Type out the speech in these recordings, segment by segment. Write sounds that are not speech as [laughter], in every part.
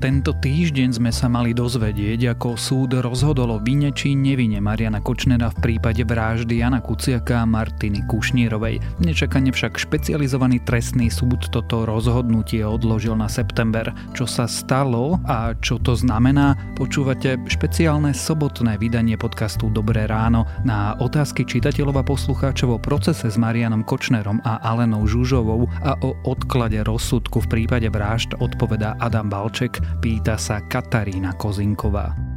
Tento týždeň sme sa mali dozvedieť, ako súd rozhodol o vine či nevine Mariana Kočnera v prípade vraždy Jana Kuciaka a Martiny Kušnírovej. Nečakane však špecializovaný trestný súd toto rozhodnutie odložil na september. Čo sa stalo a čo to znamená, počúvate špeciálne sobotné vydanie podcastu Dobré ráno. Na otázky čitateľov a poslucháčov o procese s Marianom Kočnerom a Alenou Žužovou a o odklade rozsudku v prípade vražd odpovedá Adam Balček, Pýta sa Katarína Kozinková.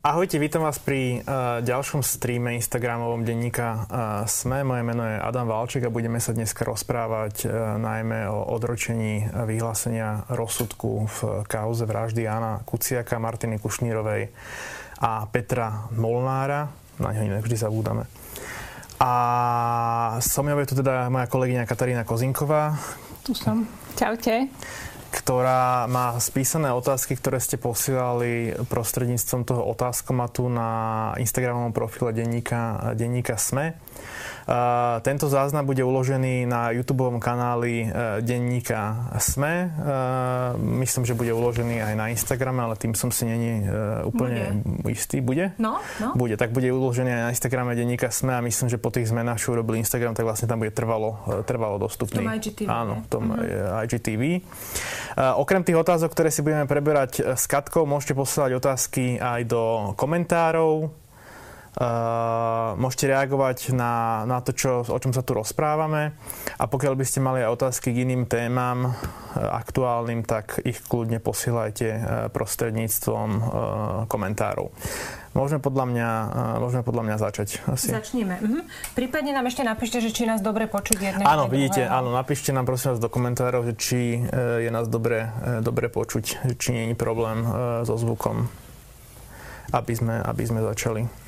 Ahojte, vítam vás pri uh, ďalšom streame Instagramovom denníka uh, SME. Moje meno je Adam Valček a budeme sa dneska rozprávať uh, najmä o odročení vyhlásenia rozsudku v kauze vraždy Jana Kuciaka, Martiny Kušnírovej a Petra Molnára. Na neho inak vždy zabúdame. A so mnou je tu teda moja kolegyňa Katarína Kozinková. Tu som. Čaute ktorá má spísané otázky, ktoré ste posielali prostredníctvom toho otázkomatu na Instagramovom profile denníka, denníka SME. Tento záznam bude uložený na YouTube kanáli e, denníka SME. Myslím, že bude uložený aj na Instagrame, ale tým som si není e, úplne bude. istý. Bude? No, no. Bude, tak bude uložený aj na Instagrame denníka SME a myslím, že po tých zmenách, čo urobil Instagram, tak vlastne tam bude trvalo, e, trvalo dostupný. V tom IGTV. Áno, v tom uh-huh. IGTV. Okrem tých otázok, ktoré si budeme preberať s Katkou, môžete posielať otázky aj do komentárov Uh, môžete reagovať na, na to, čo, o čom sa tu rozprávame a pokiaľ by ste mali aj otázky k iným témam uh, aktuálnym, tak ich kľudne posielajte uh, prostredníctvom uh, komentárov. Môžeme podľa mňa, uh, môžeme podľa mňa začať. Asi. Začneme. Mhm. Prípadne nám ešte napíšte, že či nás dobre počuť jedné. Áno, vidíte, druhého. áno, napíšte nám prosím vás do komentárov, že či uh, je nás dobre, uh, dobre počuť, či nie je problém uh, so zvukom, aby sme, aby sme začali.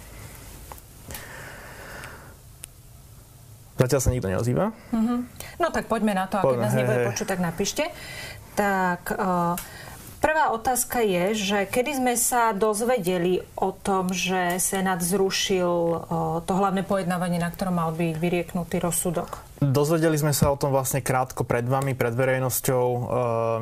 Zatiaľ sa nikto neozýva. Mm-hmm. No tak poďme na to, a keď nás nebude počuť, tak napíšte. Tak uh, prvá otázka je, že kedy sme sa dozvedeli o tom, že Senát zrušil uh, to hlavné pojednávanie, na ktorom mal byť vyrieknutý rozsudok? Dozvedeli sme sa o tom vlastne krátko pred vami, pred verejnosťou. Uh,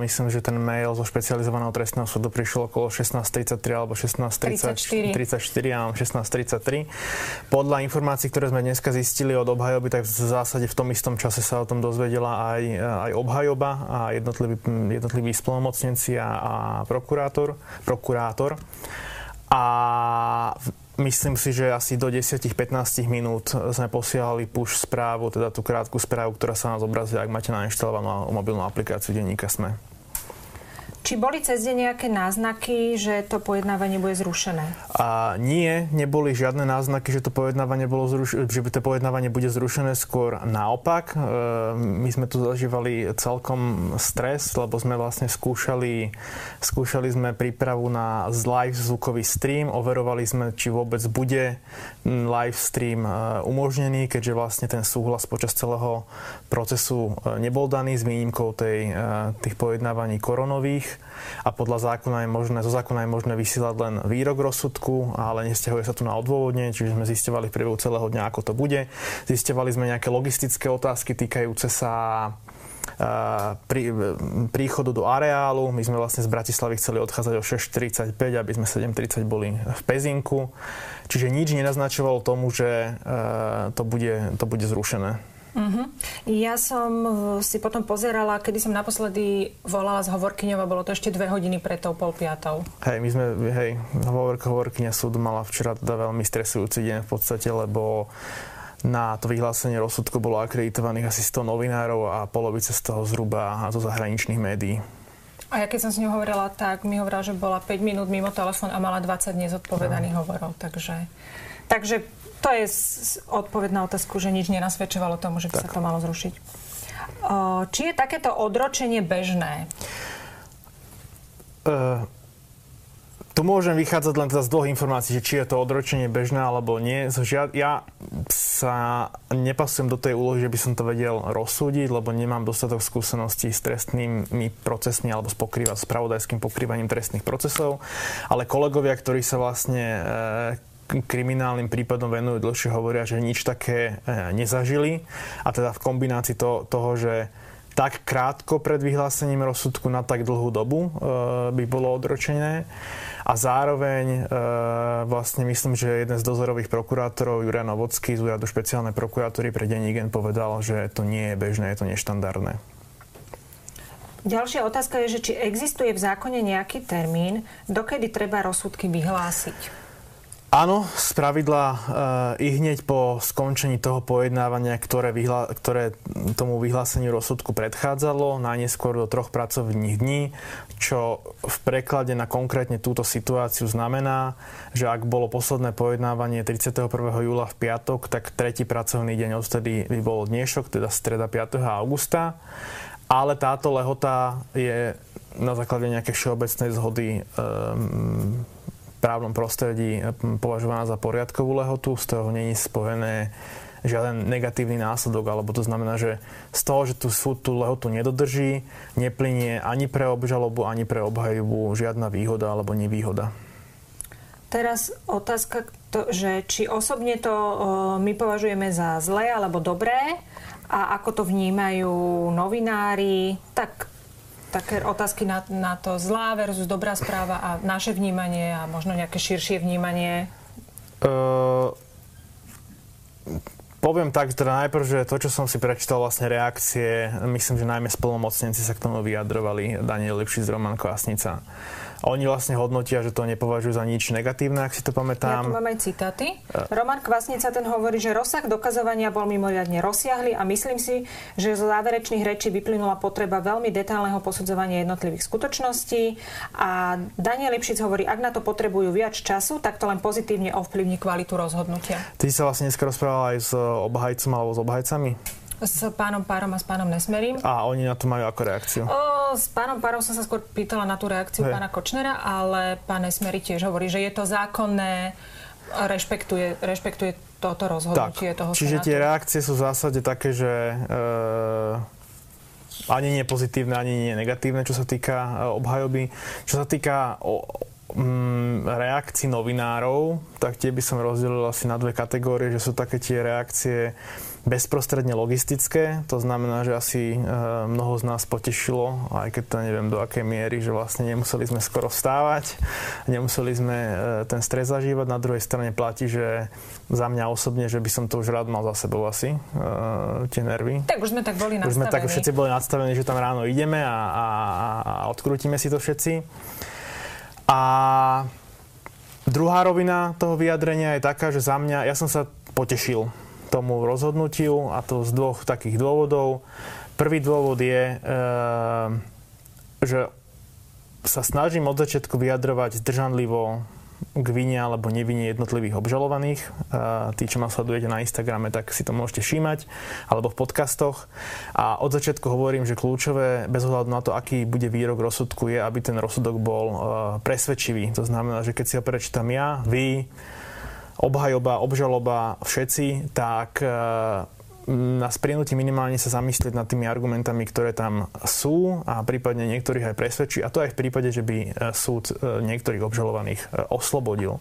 myslím, že ten mail zo špecializovaného trestného súdu prišiel okolo 16.33 alebo 16.34. 34, áno, 16.33. Podľa informácií, ktoré sme dneska zistili od obhajoby, tak v zásade v tom istom čase sa o tom dozvedela aj, aj obhajoba a jednotliví, jednotliví splnomocnenci a, a prokurátor. prokurátor. A Myslím si, že asi do 10-15 minút sme posielali push správu, teda tú krátku správu, ktorá sa nás obrazí, ak máte nainštalovanú mobilnú aplikáciu denníka SME. Či boli cez deň nejaké náznaky, že to pojednávanie bude zrušené? A nie, neboli žiadne náznaky, že to pojednávanie, bolo zruš- že to pojednávanie bude zrušené, skôr naopak. E, my sme tu zažívali celkom stres, lebo sme vlastne skúšali, skúšali sme prípravu na live zvukový stream, overovali sme, či vôbec bude live stream e, umožnený, keďže vlastne ten súhlas počas celého procesu e, nebol daný s výnimkou tej, tých pojednávaní koronových a podľa zákona je možné, zo zákona je možné vysielať len výrok rozsudku, ale nestiahuje sa tu na odôvodne, čiže sme zistovali v priebehu celého dňa, ako to bude. Zistovali sme nejaké logistické otázky týkajúce sa prí, príchodu do areálu. My sme vlastne z Bratislavy chceli odchádzať o 6.45, aby sme 7.30 boli v Pezinku. Čiže nič nenaznačovalo tomu, že to bude, to bude zrušené. Uh-huh. Ja som si potom pozerala, kedy som naposledy volala s hovorkyňou a bolo to ešte dve hodiny pred tou pol piatou. Hej, my sme, hej, hovorka, hovorkyňa súdu mala včera teda veľmi stresujúci deň v podstate, lebo na to vyhlásenie rozsudku bolo akreditovaných asi 100 novinárov a polovice z toho zhruba zo zahraničných médií. A ja keď som s ňou hovorila, tak mi hovorila, že bola 5 minút mimo telefón a mala 20 nezodpovedaných no. hovorov. Takže, takže to je odpoveď na otázku, že nič nenasvedčovalo tomu, že by tak. sa to malo zrušiť. Či je takéto odročenie bežné? Uh, tu môžem vychádzať len teda z dvoch informácií, že či je to odročenie bežné alebo nie. Ja sa nepasujem do tej úlohy, že by som to vedel rozsúdiť, lebo nemám dostatok skúseností s trestnými procesmi alebo s, pokrýva, s pravodajským pokrývaním trestných procesov. Ale kolegovia, ktorí sa vlastne kriminálnym prípadom venujú dlhšie, hovoria, že nič také nezažili. A teda v kombinácii to, toho, že tak krátko pred vyhlásením rozsudku na tak dlhú dobu by bolo odročené a zároveň e, vlastne myslím, že jeden z dozorových prokurátorov, Juraj Novocký z úradu špeciálnej prokurátory pre Denigen povedal, že to nie je bežné, je to neštandardné. Ďalšia otázka je, že či existuje v zákone nejaký termín, dokedy treba rozsudky vyhlásiť? Áno, z pravidla uh, i hneď po skončení toho pojednávania, ktoré, vyhla, ktoré tomu vyhláseniu rozsudku predchádzalo, najneskôr do troch pracovných dní, čo v preklade na konkrétne túto situáciu znamená, že ak bolo posledné pojednávanie 31. júla v piatok, tak tretí pracovný deň odtedy by bol dnešok, teda streda 5. augusta. Ale táto lehota je na základe nejakej všeobecnej zhody um, právnom prostredí eh, považovaná za poriadkovú lehotu, z toho není spojené žiaden negatívny následok, alebo to znamená, že z toho, že tu súd tú lehotu nedodrží, neplinie ani pre obžalobu, ani pre obhajobu žiadna výhoda alebo nevýhoda. Teraz otázka, to, že či osobne to o, my považujeme za zlé alebo dobré a ako to vnímajú novinári, tak také otázky na, na to zlá versus dobrá správa a naše vnímanie a možno nejaké širšie vnímanie? Uh, poviem tak, teda najprv, že to, čo som si prečítal vlastne reakcie, myslím, že najmä spolnomocnenci sa k tomu vyjadrovali, Daniel Lipšic, Roman Kvasnica. Oni vlastne hodnotia, že to nepovažujú za nič negatívne, ak si to pamätám. Ja tu mám aj citáty. Roman Kvasnica ten hovorí, že rozsah dokazovania bol mimoriadne rozsiahly a myslím si, že zo záverečných rečí vyplynula potreba veľmi detálneho posudzovania jednotlivých skutočností a Daniel Lipšic hovorí, ak na to potrebujú viac času, tak to len pozitívne ovplyvní kvalitu rozhodnutia. Ty sa vlastne dneska rozprával aj s obhajcom alebo s obhajcami? S pánom Párom a s pánom Nesmerím. A oni na to majú ako reakciu? O, s pánom Párom som sa skôr pýtala na tú reakciu Hej. pána Kočnera, ale pán Nesmery tiež hovorí, že je to zákonné, rešpektuje, rešpektuje toto rozhodnutie tak, toho Čiže senátu. tie reakcie sú v zásade také, že e, ani nie pozitívne, ani nie negatívne, čo sa týka e, obhajoby. Čo sa týka o, mm, reakcií novinárov, tak tie by som rozdelil asi na dve kategórie, že sú také tie reakcie bezprostredne logistické. To znamená, že asi e, mnoho z nás potešilo, aj keď to neviem do akej miery, že vlastne nemuseli sme skoro vstávať, nemuseli sme e, ten stres zažívať. Na druhej strane platí, že za mňa osobne, že by som to už rád mal za sebou asi, e, tie nervy. Tak už sme tak boli nastavení. Už sme tak všetci boli nastavení, že tam ráno ideme a, a, a odkrútime si to všetci. A druhá rovina toho vyjadrenia je taká, že za mňa, ja som sa potešil tomu rozhodnutiu a to z dvoch takých dôvodov. Prvý dôvod je, e, že sa snažím od začiatku vyjadrovať zdržanlivo k vine alebo nevine jednotlivých obžalovaných. Tí, čo ma sledujete na Instagrame, tak si to môžete všímať, alebo v podcastoch. A od začiatku hovorím, že kľúčové, bez ohľadu na to, aký bude výrok rozsudku, je, aby ten rozsudok bol presvedčivý. To znamená, že keď si ho prečítam ja, vy, obhajoba, obžaloba, všetci, tak e, nás prinúti minimálne sa zamyslieť nad tými argumentami, ktoré tam sú a prípadne niektorých aj presvedčí. A to aj v prípade, že by e, súd e, niektorých obžalovaných oslobodil.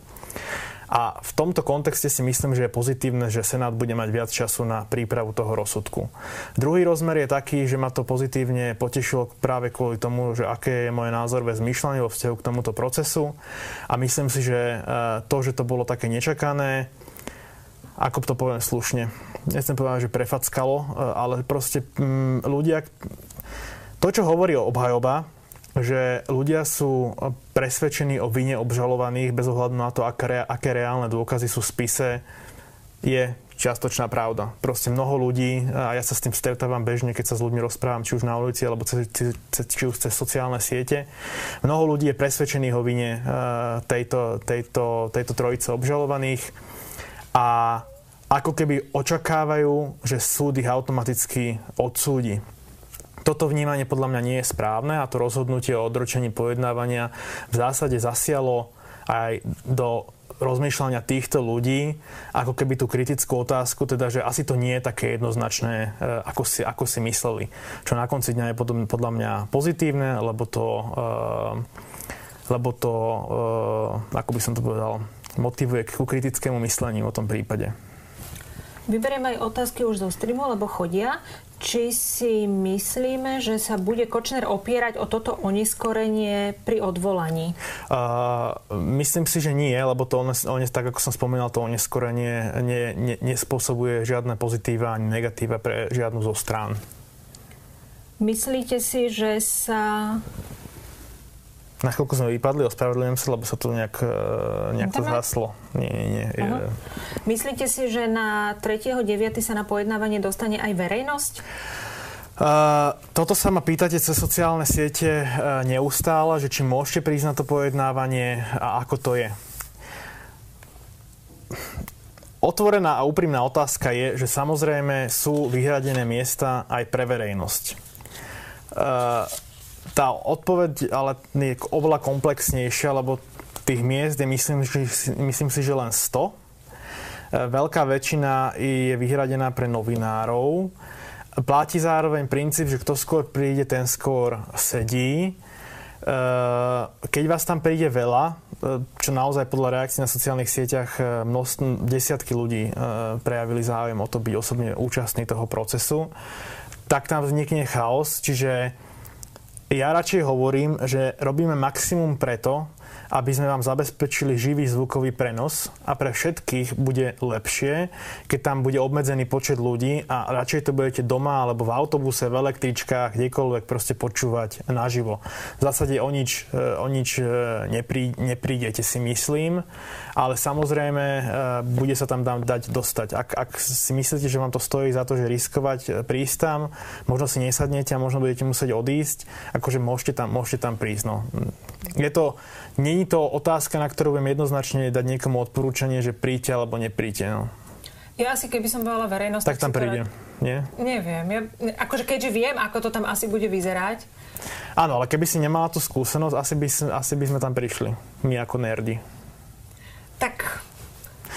A v tomto kontexte si myslím, že je pozitívne, že Senát bude mať viac času na prípravu toho rozsudku. Druhý rozmer je taký, že ma to pozitívne potešilo práve kvôli tomu, že aké je moje názorové zmýšľanie vo vzťahu k tomuto procesu. A myslím si, že e, to, že to bolo také nečakané, ako to poviem slušne, nechcem povedať, že prefackalo, e, ale proste mm, ľudia, to, čo hovorí o obhajoba, že ľudia sú presvedčení o vine obžalovaných bez ohľadu na to, aké, aké reálne dôkazy sú v spise, je čiastočná pravda. Proste mnoho ľudí, a ja sa s tým stretávam bežne, keď sa s ľuďmi rozprávam, či už na ulici, alebo cez, či už cez sociálne siete, mnoho ľudí je presvedčených o vine tejto, tejto, tejto trojice obžalovaných. A ako keby očakávajú, že súd ich automaticky odsúdi toto vnímanie podľa mňa nie je správne a to rozhodnutie o odročení pojednávania v zásade zasialo aj do rozmýšľania týchto ľudí, ako keby tú kritickú otázku, teda, že asi to nie je také jednoznačné, e, ako si, ako si mysleli. Čo na konci dňa je podľa mňa pozitívne, lebo to, e, lebo to, e, ako by som to povedal, motivuje ku kritickému mysleniu o tom prípade. Vyberiem aj otázky už zo streamu, lebo chodia. Či si myslíme, že sa bude Kočner opierať o toto oneskorenie pri odvolaní? Uh, myslím si, že nie, lebo to, on, on, tak ako som spomínal, to oneskorenie ne, ne, nespôsobuje žiadne pozitíva ani negatíva pre žiadnu zo strán. Myslíte si, že sa na chvíľku sme vypadli, ospravedlňujem sa, lebo sa to nejak, e, nejak to zhaslo. Nie, nie, nie. Uh-huh. Myslíte si, že na 3.9. sa na pojednávanie dostane aj verejnosť? Uh, toto sa ma pýtate cez sociálne siete uh, neustále, že či môžete prísť na to pojednávanie a ako to je. Otvorená a úprimná otázka je, že samozrejme sú vyhradené miesta aj pre verejnosť. Uh, tá odpoveď ale je oveľa komplexnejšia, lebo tých miest je myslím, že, myslím si, že len 100. E, veľká väčšina je vyhradená pre novinárov. Platí zároveň princíp, že kto skôr príde, ten skôr sedí. E, keď vás tam príde veľa, e, čo naozaj podľa reakcií na sociálnych sieťach množstvo, desiatky ľudí prejavili záujem o to byť osobne účastný toho procesu, tak tam vznikne chaos, čiže ja radšej hovorím, že robíme maximum preto, aby sme vám zabezpečili živý zvukový prenos a pre všetkých bude lepšie, keď tam bude obmedzený počet ľudí a radšej to budete doma alebo v autobuse, v električkách, kdekoľvek proste počúvať naživo. V zásade o nič, e, o nič e, neprí, neprídete si myslím, ale samozrejme e, bude sa tam dať dostať. Ak, ak si myslíte, že vám to stojí za to, že riskovať prísť tam, možno si nesadnete a možno budete musieť odísť, akože môžete tam, môžete tam prísť. No. Je to, Není to otázka, na ktorú viem jednoznačne dať niekomu odporúčanie, že príďte alebo nepríďte. No. Ja asi, keby som bola verejnosť... Tak tam prídem, teda... nie? Neviem. Ja, akože keďže viem, ako to tam asi bude vyzerať. Áno, ale keby si nemala tú skúsenosť, asi by, asi by sme tam prišli. My ako nerdi. Tak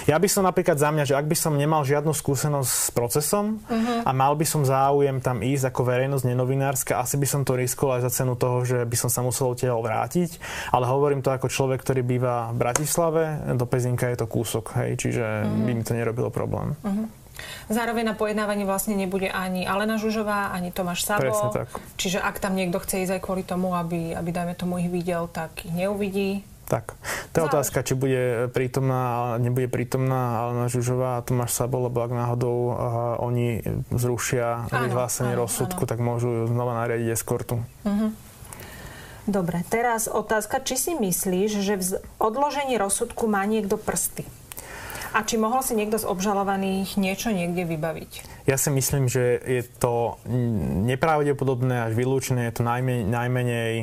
ja by som napríklad za mňa, že ak by som nemal žiadnu skúsenosť s procesom uh-huh. a mal by som záujem tam ísť ako verejnosť nenovinárska, asi by som to riskol aj za cenu toho, že by som sa musel odtiaľ vrátiť. Ale hovorím to ako človek, ktorý býva v Bratislave, do Pezinka je to kúsok, hej, čiže uh-huh. by mi to nerobilo problém. Uh-huh. Zároveň na pojednávaní vlastne nebude ani Alena Žužová, ani Tomáš Sabo. Presne tak. Čiže ak tam niekto chce ísť aj kvôli tomu, aby, aby dajme tomu ich videl, tak ich neuvidí. Tak. To je otázka, či bude prítomná, nebude prítomná Alena Žužová a Tomáš Sabo, lebo ak náhodou uh, oni zrušia áno, vyhlásenie áno, rozsudku, áno. tak môžu znova nariadiť eskortu. Uh-huh. Dobre, teraz otázka, či si myslíš, že v odložení rozsudku má niekto prsty? A či mohol si niekto z obžalovaných niečo niekde vybaviť? Ja si myslím, že je to nepravdepodobné až vylúčené, je to najmenej, najmenej,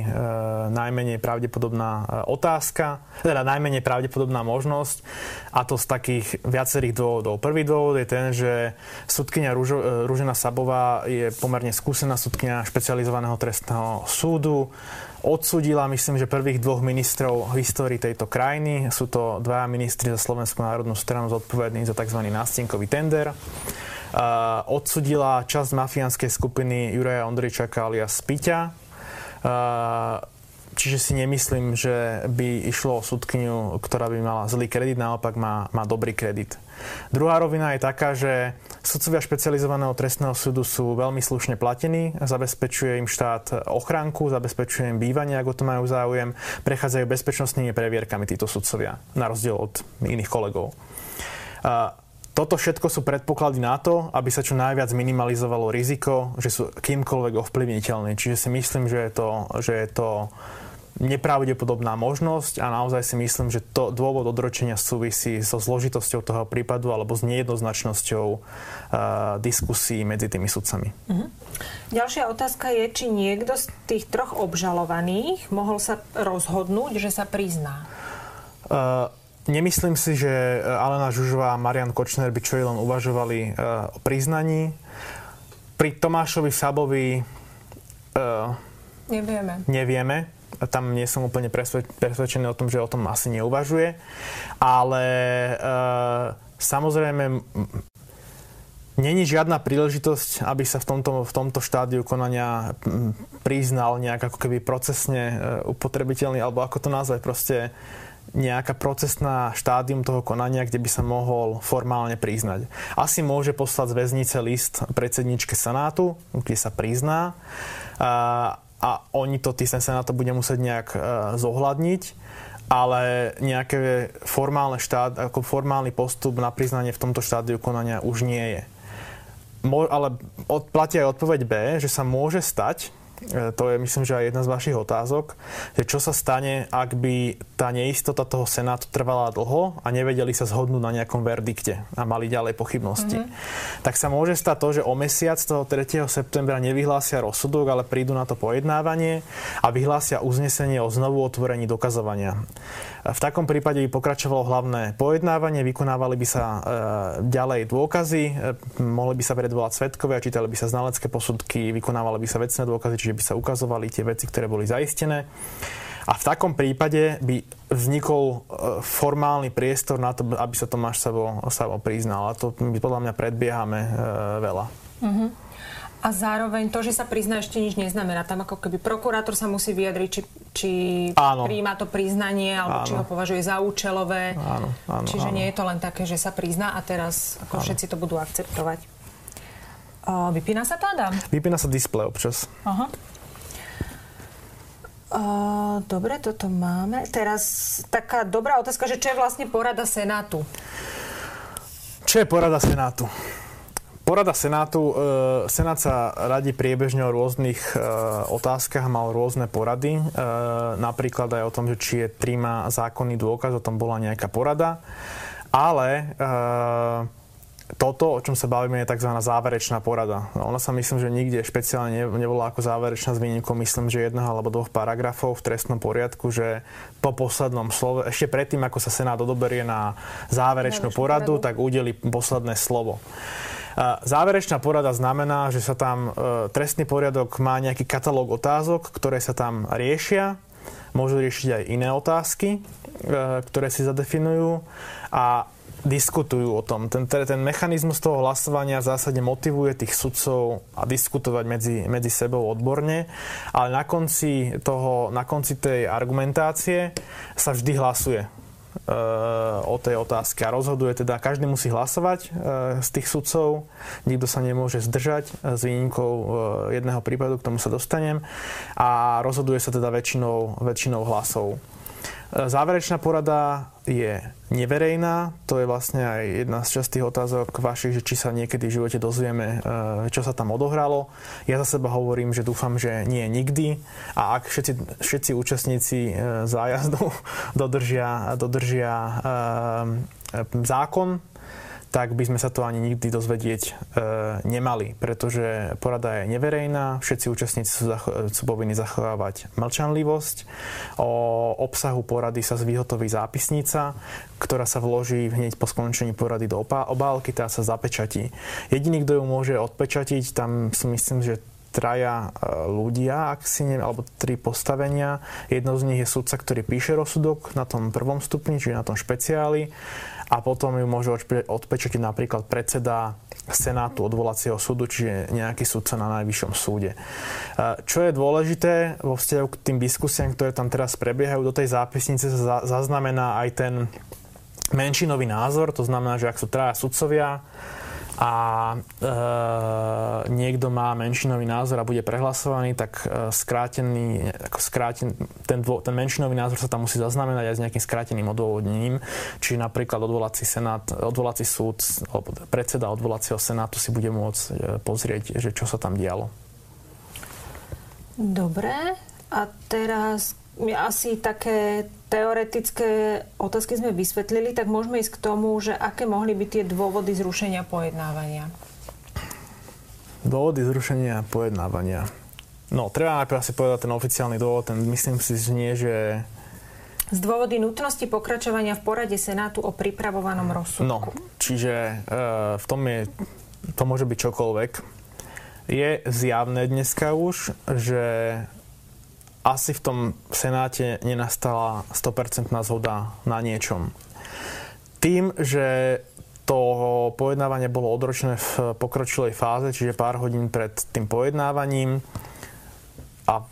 najmenej pravdepodobná e, otázka, teda najmenej pravdepodobná možnosť a to z takých viacerých dôvodov. Prvý dôvod je ten, že sudkynia Rúžo, e, Rúžena Sabová je pomerne skúsená sudkynia špecializovaného trestného súdu, odsudila, myslím, že prvých dvoch ministrov v histórii tejto krajiny. Sú to dvaja ministri za Slovenskú národnú stranu zodpovední za tzv. nástenkový tender odsudila časť mafiánskej skupiny Juraja Ondrejčaka alias Piťa. Čiže si nemyslím, že by išlo o súdkyniu, ktorá by mala zlý kredit, naopak má, má dobrý kredit. Druhá rovina je taká, že sudcovia špecializovaného trestného súdu sú veľmi slušne platení, zabezpečuje im štát ochránku, zabezpečuje im bývanie, ako to majú záujem, prechádzajú bezpečnostnými previerkami títo sudcovia, na rozdiel od iných kolegov. Toto všetko sú predpoklady na to, aby sa čo najviac minimalizovalo riziko, že sú kýmkoľvek ovplyvniteľní. Čiže si myslím, že je to, že je to nepravdepodobná možnosť a naozaj si myslím, že to dôvod odročenia súvisí so zložitosťou toho prípadu alebo s nejednoznačnosťou uh, diskusí medzi tými sudcami. Uh-huh. Ďalšia otázka je, či niekto z tých troch obžalovaných mohol sa rozhodnúť, že sa prizná. Uh, Nemyslím si, že e, Alena Žužová a Marian Kočner by čo len uvažovali e, o priznaní. Pri Tomášovi Sabovi uh, nevieme. nevieme. Tam nie som úplne presvedčený o tom, že o tom asi neuvažuje. Ale uh, samozrejme Není žiadna príležitosť, aby sa v tomto, v tomto štádiu konania priznal nejak ako keby procesne upotrebiteľný, alebo ako to nazvať, proste nejaká procesná štádium toho konania, kde by sa mohol formálne priznať. Asi môže poslať z väznice list predsedničke Senátu, kde sa prizná a, a oni to, ten Senát to bude musieť nejak uh, zohľadniť ale nejaké formálne štát, ako formálny postup na priznanie v tomto štádiu konania už nie je. Mo, ale od, platí aj odpoveď B, že sa môže stať, to je myslím, že aj jedna z vašich otázok, že čo sa stane, ak by tá neistota toho Senátu trvala dlho a nevedeli sa zhodnúť na nejakom verdikte a mali ďalej pochybnosti. Mm-hmm. Tak sa môže stať to, že o mesiac toho 3. septembra nevyhlásia rozsudok, ale prídu na to pojednávanie a vyhlásia uznesenie o znovu otvorení dokazovania. V takom prípade by pokračovalo hlavné pojednávanie, vykonávali by sa e, ďalej dôkazy, e, mohli by sa predvolať svetkovia, čítali by sa znalecké posudky, vykonávali by sa vecné dôkazy, čiže by sa ukazovali tie veci, ktoré boli zaistené. A v takom prípade by vznikol e, formálny priestor na to, aby sa Tomáš Sabo priznal. A to my podľa mňa predbiehame veľa. Uh-huh. A zároveň to, že sa prizná, ešte nič neznamená. Tam ako keby prokurátor sa musí vyjadriť, či, či príjma to priznanie, alebo áno. či ho považuje za účelové. Áno, áno, Čiže áno. nie je to len také, že sa prizná a teraz ako všetci to budú akceptovať. O, vypína sa to, Adam? Vypína sa displej občas. Aha. O, dobre, toto máme. Teraz taká dobrá otázka, že čo je vlastne porada Senátu? Čo je porada Senátu? Porada Senátu. E, Senát sa radí priebežne o rôznych e, otázkach, mal rôzne porady. E, napríklad aj o tom, že či je príjma zákonný dôkaz, o tom bola nejaká porada. Ale toto, o čom sa bavíme, je tzv. záverečná porada. Ona sa myslím, že nikde špeciálne nebola ako záverečná s výnimkou, myslím, že jedného alebo dvoch paragrafov v trestnom poriadku, že po poslednom slove, ešte predtým, ako sa Senát odoberie na záverečnú poradu, poradu, tak udeli posledné slovo. Záverečná porada znamená, že sa tam e, trestný poriadok má nejaký katalóg otázok, ktoré sa tam riešia. Môžu riešiť aj iné otázky, e, ktoré si zadefinujú a diskutujú o tom. Ten, ten mechanizmus toho hlasovania v zásade motivuje tých sudcov a diskutovať medzi, medzi sebou odborne, ale na konci, toho, na konci tej argumentácie sa vždy hlasuje o tej otázke. A rozhoduje teda, každý musí hlasovať e, z tých sudcov, nikto sa nemôže zdržať e, s výnimkou e, jedného prípadu, k tomu sa dostanem. A rozhoduje sa teda väčšinou, väčšinou hlasov. Záverečná porada je neverejná, to je vlastne aj jedna z častých otázok vašich, že či sa niekedy v živote dozvieme, e, čo sa tam odohralo. Ja za seba hovorím, že dúfam, že nie nikdy a ak všetci, všetci účastníci e, zájazdu [laughs] dodržia, dodržia e, zákon, tak by sme sa to ani nikdy dozvedieť e, nemali, pretože porada je neverejná, všetci účastníci sú, zacho- sú povinni zachovávať mlčanlivosť. O obsahu porady sa zvyhotoví zápisnica, ktorá sa vloží hneď po skončení porady do obálky, tá sa zapečatí. Jediný, kto ju môže odpečatiť, tam si myslím, že traja e, ľudia, ak si neviem, alebo tri postavenia. Jedno z nich je sudca, ktorý píše rozsudok na tom prvom stupni, čiže na tom špeciáli a potom ju môže odpečatiť napríklad predseda Senátu odvolacieho súdu, čiže nejaký súdca na najvyššom súde. Čo je dôležité vo vzťahu k tým diskusiám, ktoré tam teraz prebiehajú, do tej zápisnice sa zaznamená aj ten menšinový názor, to znamená, že ak sú traja sudcovia, a e, niekto má menšinový názor a bude prehlasovaný, tak e, skrátený, ako skráten, ten, dvo, ten menšinový názor sa tam musí zaznamenať aj s nejakým skráteným odôvodnením. Čiže napríklad odvolací, senát, odvolací súd alebo predseda odvolacieho senátu si bude môcť e, pozrieť, že čo sa tam dialo. Dobre. A teraz asi také teoretické otázky sme vysvetlili, tak môžeme ísť k tomu, že aké mohli byť tie dôvody zrušenia pojednávania. Dôvody zrušenia pojednávania. No, treba najprv asi povedať ten oficiálny dôvod, ten myslím si znie, že... Z dôvody nutnosti pokračovania v porade Senátu o pripravovanom rozsudku. No, čiže e, v tom je, to môže byť čokoľvek. Je zjavné dneska už, že asi v tom Senáte nenastala 100% zhoda na niečom. Tým, že to pojednávanie bolo odročené v pokročilej fáze, čiže pár hodín pred tým pojednávaním a,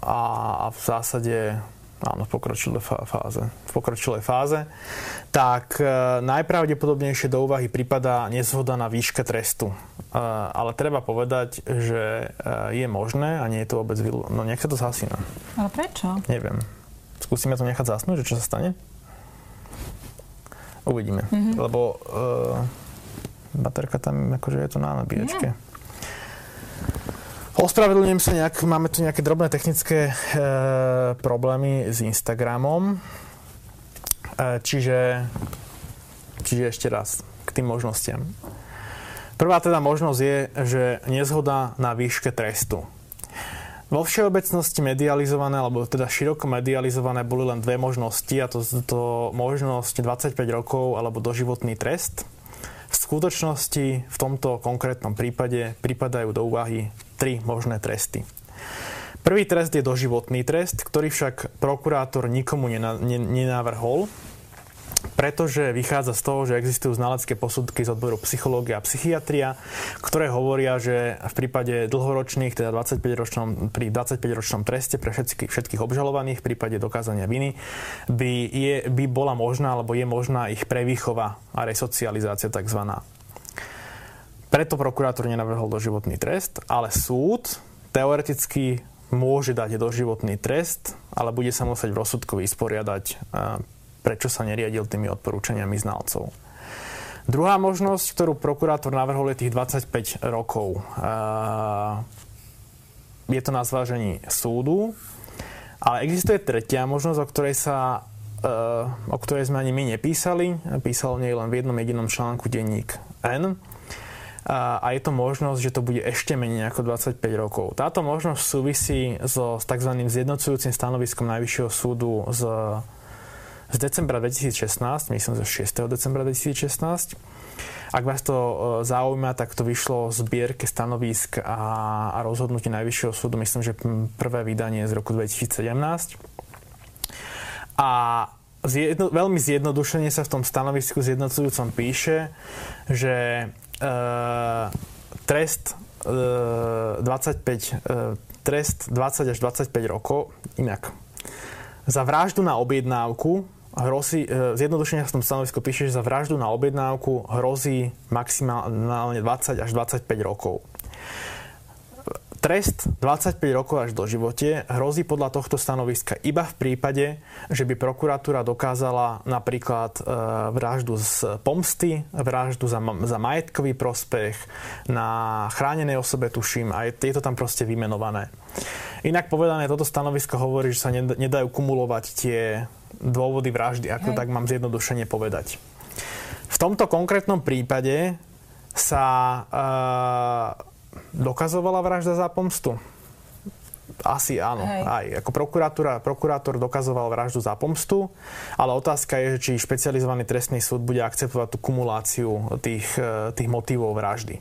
a, a v zásade áno, v pokročilej fáze, v pokročilej fáze, tak e, najpravdepodobnejšie do úvahy prípada nezhoda na výške trestu. Ale treba povedať, že e, je možné a nie je to vôbec... Vyl... No nech sa to zasína. Ale prečo? Neviem. Skúsime to nechať zasnúť, že čo sa stane? Uvidíme. Mm-hmm. Lebo e, baterka tam, akože je to na nabíjačke. Yeah. Ospravedlňujem sa nejak, máme tu nejaké drobné technické e, problémy s Instagramom. E, čiže, čiže ešte raz k tým možnostiam. Prvá teda možnosť je, že nezhoda na výške trestu. Vo všeobecnosti medializované, alebo teda široko medializované boli len dve možnosti, a to, to možnosť 25 rokov alebo doživotný trest. V skutočnosti v tomto konkrétnom prípade pripadajú do úvahy tri možné tresty. Prvý trest je doživotný trest, ktorý však prokurátor nikomu nenavrhol, pretože vychádza z toho, že existujú znalecké posudky z odboru psychológia a psychiatria, ktoré hovoria, že v prípade dlhoročných, teda 25-ročnom, pri 25-ročnom treste pre všetky, všetkých obžalovaných v prípade dokázania viny by, je, by bola možná, alebo je možná ich prevýchova a resocializácia tzv. Preto prokurátor nenavrhol doživotný trest, ale súd teoreticky môže dať doživotný trest, ale bude sa musieť v rozsudku vysporiadať, prečo sa neriadil tými odporúčaniami znalcov. Druhá možnosť, ktorú prokurátor navrhol, je tých 25 rokov. Je to na zvážení súdu, ale existuje tretia možnosť, o ktorej sa o ktorej sme ani my nepísali. Písal nej len v jednom jedinom článku denník N a je to možnosť, že to bude ešte menej ako 25 rokov. Táto možnosť súvisí so, s tzv. zjednocujúcim stanoviskom Najvyššieho súdu z, z decembra 2016, myslím, že 6. decembra 2016. Ak vás to e, zaujíma, tak to vyšlo z zbierke stanovisk a, a rozhodnutí Najvyššieho súdu, myslím, že prvé vydanie z roku 2017. A zjedno, veľmi zjednodušene sa v tom stanovisku zjednocujúcom píše, že uh, trest uh, 25, uh, trest 20 až 25 rokov, inak. Za vraždu na objednávku hrozí, uh, zjednodušene v tom stanovisku píše, že za vraždu na objednávku hrozí maximálne 20 až 25 rokov. Trest 25 rokov až do živote hrozí podľa tohto stanoviska iba v prípade, že by prokuratúra dokázala napríklad e, vraždu z pomsty, vraždu za, za majetkový prospech, na chránenej osobe tuším a je to tam proste vymenované. Inak povedané, toto stanovisko hovorí, že sa nedajú kumulovať tie dôvody vraždy, ako Hej. tak mám zjednodušene povedať. V tomto konkrétnom prípade sa uh, dokazovala vražda za pomstu? Asi áno, Hej. aj. Ako prokurátor dokazoval vraždu za pomstu, ale otázka je, či špecializovaný trestný súd bude akceptovať tú kumuláciu tých, e, tých motivov vraždy.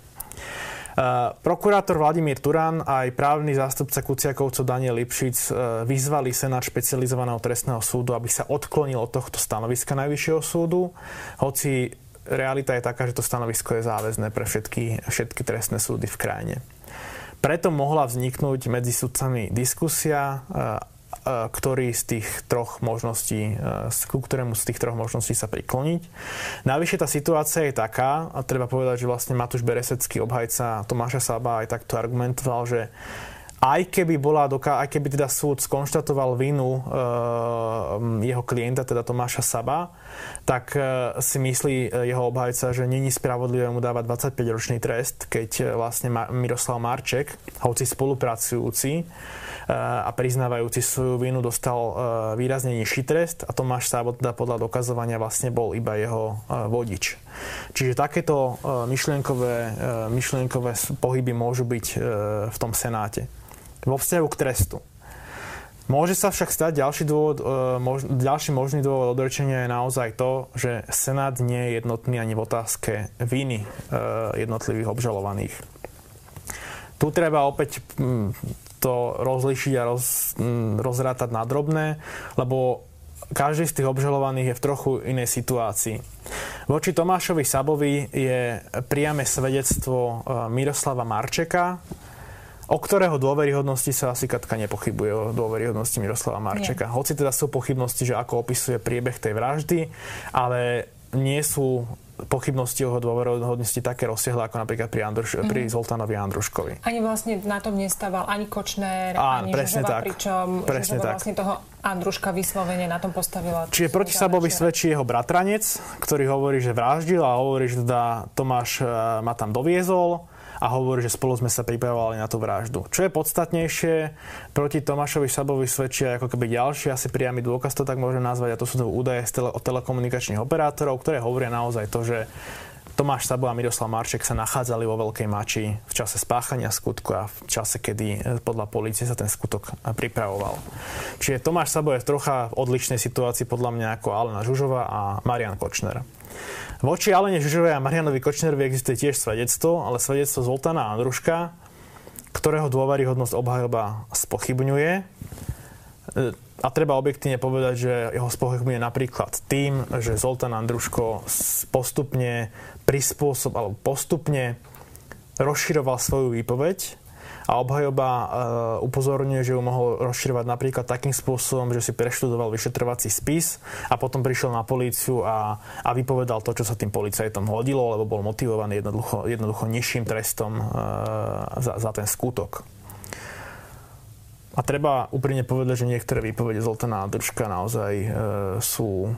Uh, prokurátor Vladimír Turán a aj právny zástupca Kuciakovcov Daniel Lipšic uh, vyzvali Senát špecializovaného trestného súdu, aby sa odklonil od tohto stanoviska Najvyššieho súdu, hoci realita je taká, že to stanovisko je záväzné pre všetky, všetky trestné súdy v krajine. Preto mohla vzniknúť medzi sudcami diskusia, e, e, ktorý z tých troch možností, e, ku ktorému z tých troch možností sa prikloniť. Navyše tá situácia je taká, a treba povedať, že vlastne Matúš Beresecký, obhajca Tomáša Saba, aj takto argumentoval, že aj keby, bola, aj keby teda súd skonštatoval vinu e, jeho klienta, teda Tomáša Saba, tak e, si myslí jeho obhajca, že není spravodlivé mu dávať 25-ročný trest, keď vlastne Ma- Miroslav Marček, hoci spolupracujúci a priznávajúci svoju vinu, dostal e, výrazne nižší trest a Tomáš Sabo teda podľa dokazovania vlastne bol iba jeho e, vodič. Čiže takéto myšlienkové, myšlienkové pohyby môžu byť v tom Senáte vo vzťahu k trestu. Môže sa však stať ďalší, dôvod, ďalší možný dôvod odrečenia je naozaj to, že Senát nie je jednotný ani v otázke viny jednotlivých obžalovaných. Tu treba opäť to rozlišiť a roz, rozrátať na drobné, lebo každý z tých obžalovaných je v trochu inej situácii. Voči Tomášovi Sabovi je priame svedectvo e, Miroslava Marčeka, o ktorého dôveryhodnosti sa asi Katka nepochybuje o dôveryhodnosti Miroslava Marčeka. Nie. Hoci teda sú pochybnosti, že ako opisuje priebeh tej vraždy, ale nie sú pochybnosti o dôveryhodnosti také rozsiahle ako napríklad pri, Andruš- mm. pri. Zoltánovi Andruškovi. Ani vlastne na tom nestával ani Kočner, Á, ani presne Žužova, tak. pričom presne Žužova tak. vlastne toho Andruška vyslovene na tom postavila. Čiže proti Sabovi svedčí jeho bratranec, ktorý hovorí, že vraždil a hovorí, že teda Tomáš eh, ma tam doviezol a hovorí, že spolu sme sa pripravovali na tú vraždu. Čo je podstatnejšie, proti Tomášovi Sabovi svedčia ako keby ďalší asi priamy dôkaz, to tak môžem nazvať, a to sú údaje tele, od telekomunikačných operátorov, ktoré hovoria naozaj to, že Tomáš Sabo a Miroslav Marček sa nachádzali vo Veľkej Mači v čase spáchania skutku a v čase, kedy e, podľa policie sa ten skutok e, pripravoval. Čiže Tomáš Sabo je v trocha odlišnej situácii podľa mňa ako Alena Žužova a Marian Kočner. Voči Alene Žužovej a Marianovi Kočnerovi existuje tiež svedectvo, ale svedectvo Zoltána Andruška, ktorého dôveryhodnosť obhajoba spochybňuje. E, a treba objektívne povedať, že jeho spochybňuje napríklad tým, že Zoltán Andruško postupne prispôsob, alebo postupne rozširoval svoju výpoveď a obhajoba uh, upozorňuje, že ju mohol rozširovať napríklad takým spôsobom, že si preštudoval vyšetrovací spis a potom prišiel na políciu a, a vypovedal to, čo sa tým policajtom hodilo, lebo bol motivovaný jednoducho, jednoducho nižším trestom uh, za, za ten skutok. A treba úprimne povedať, že niektoré výpovede Zoltana Držka naozaj uh, sú,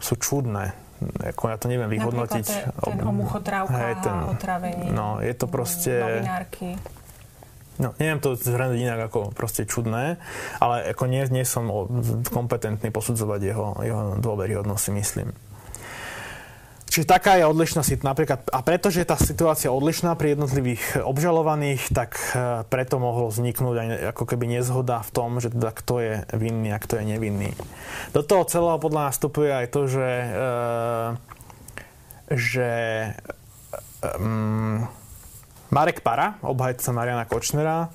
sú čudné. Ako ja to neviem vyhodnotiť. Napríklad ten, ten o muchotrávkach ten, a otravení. No, je to proste... Novinárky. No, neviem to zhrnúť inak ako proste čudné, ale ako nie, nie som kompetentný posudzovať jeho, jeho dôveryhodnosť, si myslím. Čiže taká je situácia. Napríklad, a pretože je tá situácia odlišná pri jednotlivých obžalovaných, tak e, preto mohlo vzniknúť aj ako keby nezhoda v tom, že teda kto je vinný a kto je nevinný. Do toho celého podľa nás vstupuje aj to, že, e, že um, Marek Para, obhajca Mariana Kočnera,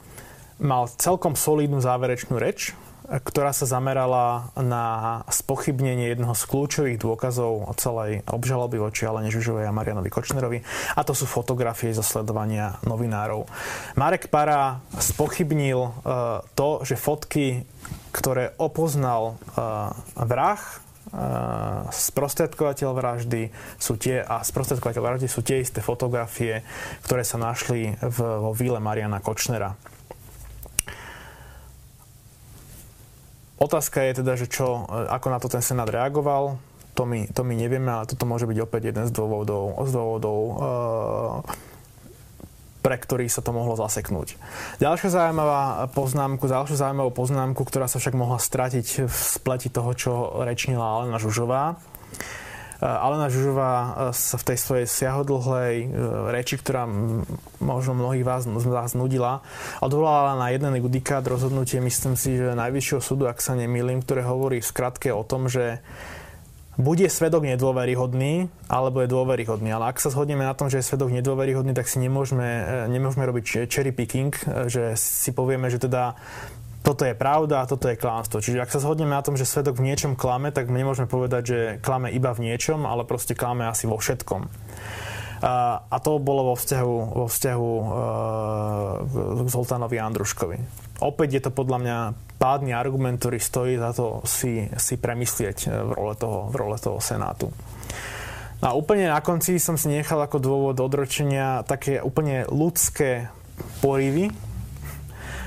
mal celkom solidnú záverečnú reč, ktorá sa zamerala na spochybnenie jednoho z kľúčových dôkazov celej obžaloby voči Alene Žužovej a Marianovi Kočnerovi. A to sú fotografie zo sledovania novinárov. Marek Para spochybnil uh, to, že fotky, ktoré opoznal uh, vrah, sprostredkovateľ vraždy sú tie, a sprostredkovateľ vraždy sú tie isté fotografie, ktoré sa našli v, vo víle Mariana Kočnera. Otázka je teda, že čo, ako na to ten Senát reagoval, to my, to my nevieme, ale toto môže byť opäť jeden z dôvodov, z dôvodov uh, pre ktorý sa to mohlo zaseknúť. Ďalšia zaujímavá poznámku, ďalšiu zaujímavú poznámku, ktorá sa však mohla stratiť v spleti toho, čo rečnila Alena Žužová. Eh, Alena Žužová eh, sa v tej svojej siahodlhej eh, reči, ktorá možno mnohých vás, vás nudila, odvolala na jeden judikát rozhodnutie, myslím si, že Najvyššieho súdu, ak sa nemýlim, ktoré hovorí v skratke o tom, že bude svedok nedôveryhodný, alebo je dôveryhodný. Ale ak sa zhodneme na tom, že je svedok nedôveryhodný, tak si nemôžeme, e, nemôžeme robiť cherry picking, e, že si povieme, že teda toto je pravda a toto je klamstvo. Čiže ak sa zhodneme na tom, že svedok v niečom klame, tak môžeme povedať, že klame iba v niečom, ale proste klame asi vo všetkom. A to bolo vo vzťahu, vo vzťahu uh, k Zoltánovi Andruškovi. Opäť je to podľa mňa pádny argument, ktorý stojí za to si, si premyslieť e, v role, toho, v role toho Senátu. No a úplne na konci som si nechal ako dôvod odročenia také úplne ľudské porivy.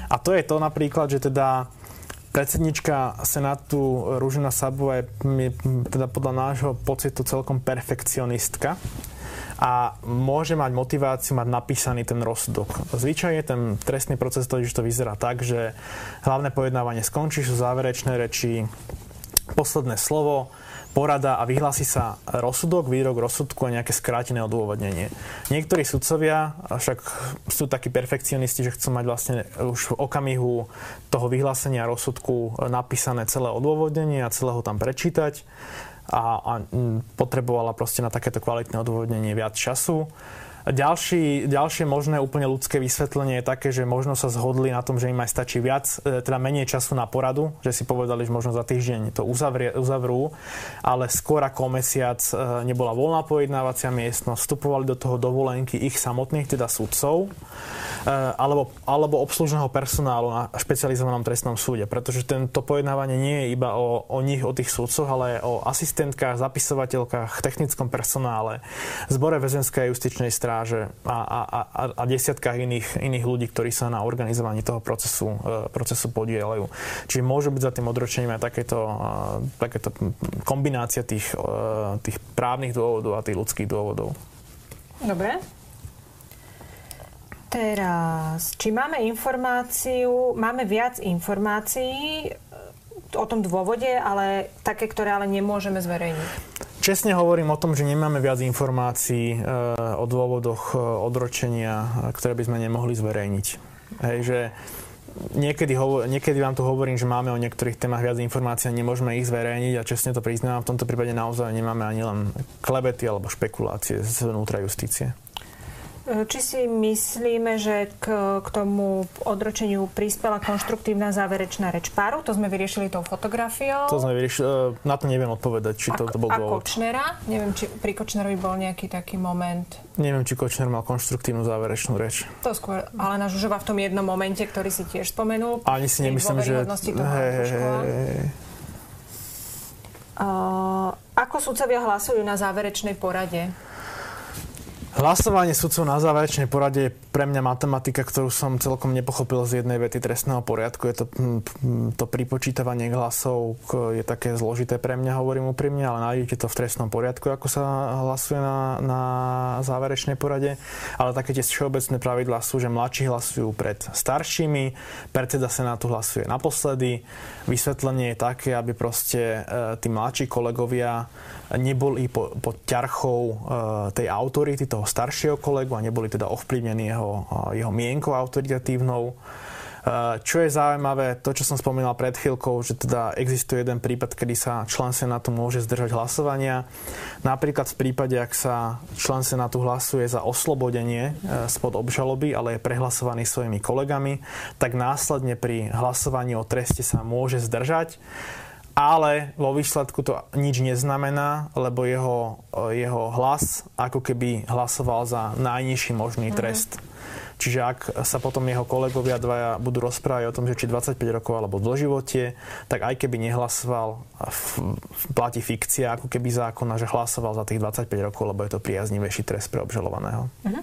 A to je to napríklad, že teda predsednička Senátu Rúžina Sabová je teda podľa nášho pocitu celkom perfekcionistka a môže mať motiváciu mať napísaný ten rozsudok. Zvyčajne ten trestný proces to, to vyzerá tak, že hlavné pojednávanie skončí, sú záverečné reči, posledné slovo, porada a vyhlási sa rozsudok, výrok rozsudku a nejaké skrátené odôvodnenie. Niektorí sudcovia však sú takí perfekcionisti, že chcú mať vlastne už v okamihu toho vyhlásenia rozsudku napísané celé odôvodnenie a celé ho tam prečítať a, a potrebovala proste na takéto kvalitné odôvodnenie viac času. Ďalší, ďalšie možné úplne ľudské vysvetlenie je také, že možno sa zhodli na tom, že im aj stačí viac, e, teda menej času na poradu, že si povedali, že možno za týždeň to uzavrie, uzavrú, ale skôr ako mesiac e, nebola voľná pojednávacia miestnosť, vstupovali do toho dovolenky ich samotných, teda sudcov alebo, alebo obslužného personálu na špecializovanom trestnom súde, pretože tento pojednávanie nie je iba o, o nich, o tých súdcoch, ale o asistentkách, zapisovateľkách, technickom personále, zbore väzenskej justičnej stráže a, a, a, a desiatkách iných, iných ľudí, ktorí sa na organizovaní toho procesu, e, procesu podielajú. Čiže môže byť za tým odročením aj takéto, takéto kombinácia tých, tých právnych dôvodov a tých ľudských dôvodov. Dobre. Teraz, či máme informáciu, máme viac informácií e, o tom dôvode, ale také, ktoré ale nemôžeme zverejniť? Čestne hovorím o tom, že nemáme viac informácií e, o dôvodoch e, odročenia, ktoré by sme nemohli zverejniť. Hej, že niekedy, hovo- niekedy vám tu hovorím, že máme o niektorých témach viac informácií a nemôžeme ich zverejniť a čestne to priznávam, v tomto prípade naozaj nemáme ani len klebety alebo špekulácie z vnútra justície. Či si myslíme, že k, k tomu odročeniu prispela konštruktívna záverečná reč páru? To sme vyriešili tou fotografiou. To sme vyriešili, e, na to neviem odpovedať, či to, to bol a dôvod. Kočnera? Neviem, či pri Kočnerovi bol nejaký taký moment. Neviem, či Kočner mal konštruktívnu záverečnú reč. To skôr, ale na Žužova v tom jednom momente, ktorý si tiež spomenul. Ani si nemyslím, že... Hej, hej, hej. Uh, ako sudcovia hlasujú na záverečnej porade? Hlasovanie sudcov na záverečnej porade je pre mňa matematika, ktorú som celkom nepochopil z jednej vety trestného poriadku. Je to, to pripočítavanie hlasov je také zložité pre mňa, hovorím úprimne, ale nájdete to v trestnom poriadku, ako sa hlasuje na, na záverečnej porade. Ale také tie všeobecné pravidlá sú, že mladší hlasujú pred staršími, predseda Senátu hlasuje naposledy. Vysvetlenie je také, aby proste e, tí mladší kolegovia neboli pod po ťarchou e, tej autority toho staršieho kolegu a neboli teda ovplyvnení jeho, e, jeho mienkou autoritatívnou. E, čo je zaujímavé, to, čo som spomínal pred chvíľkou, že teda existuje jeden prípad, kedy sa člen Senátu môže zdržať hlasovania. Napríklad v prípade, ak sa člen Senátu hlasuje za oslobodenie spod obžaloby, ale je prehlasovaný svojimi kolegami, tak následne pri hlasovaní o treste sa môže zdržať ale vo výsledku to nič neznamená, lebo jeho, jeho hlas ako keby hlasoval za najnižší možný mhm. trest. Mm-hmm. Čiže ak sa potom jeho kolegovia dvaja budú rozprávať o tom, že či 25 rokov alebo v doživote, tak aj keby nehlasoval, platí fikcia ako keby zákona, že hlasoval za tých 25 rokov, lebo je to priaznivejší trest pre obžalovaného. Mm-hmm.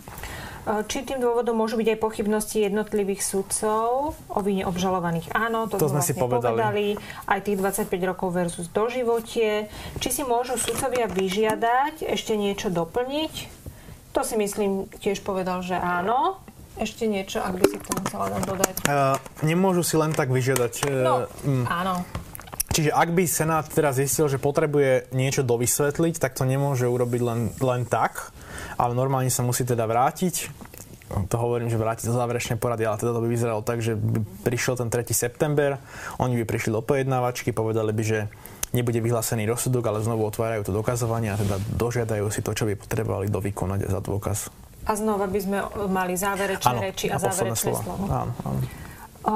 Či tým dôvodom môžu byť aj pochybnosti jednotlivých sudcov o vine obžalovaných? Áno, to, to sme vlastne si povedali. povedali. Aj tých 25 rokov versus doživotie. Či si môžu sudcovia vyžiadať ešte niečo doplniť? To si myslím tiež povedal, že áno. Ešte niečo, ak by si k tomu chcela dodať? Uh, nemôžu si len tak vyžiadať. No, uh, áno. Čiže ak by Senát teraz zistil, že potrebuje niečo dovysvetliť, tak to nemôže urobiť len, len tak, ale normálne sa musí teda vrátiť to hovorím, že vrátiť do záverečnej porady, ale teda to by vyzeralo tak, že by prišiel ten 3. september, oni by prišli do pojednávačky, povedali by, že nebude vyhlásený rozsudok, ale znovu otvárajú to dokazovanie a teda dožiadajú si to, čo by potrebovali dovykonať za dôkaz. A znova by sme mali záverečné reči a, a záverečné slovo. Áno, áno. O,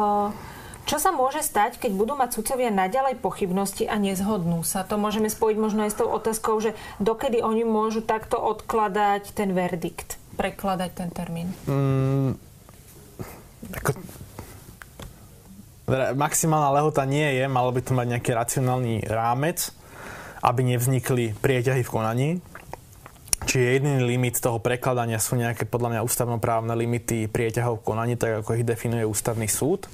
čo sa môže stať, keď budú mať sudcovia naďalej pochybnosti a nezhodnú sa? To môžeme spojiť možno aj s tou otázkou, že dokedy oni môžu takto odkladať ten verdikt, prekladať ten termín? Mm, ako, maximálna lehota nie je, malo by to mať nejaký racionálny rámec, aby nevznikli prieťahy v konaní. Čiže jediný limit toho prekladania sú nejaké podľa mňa ústavnoprávne limity prieťahov v konaní, tak ako ich definuje ústavný súd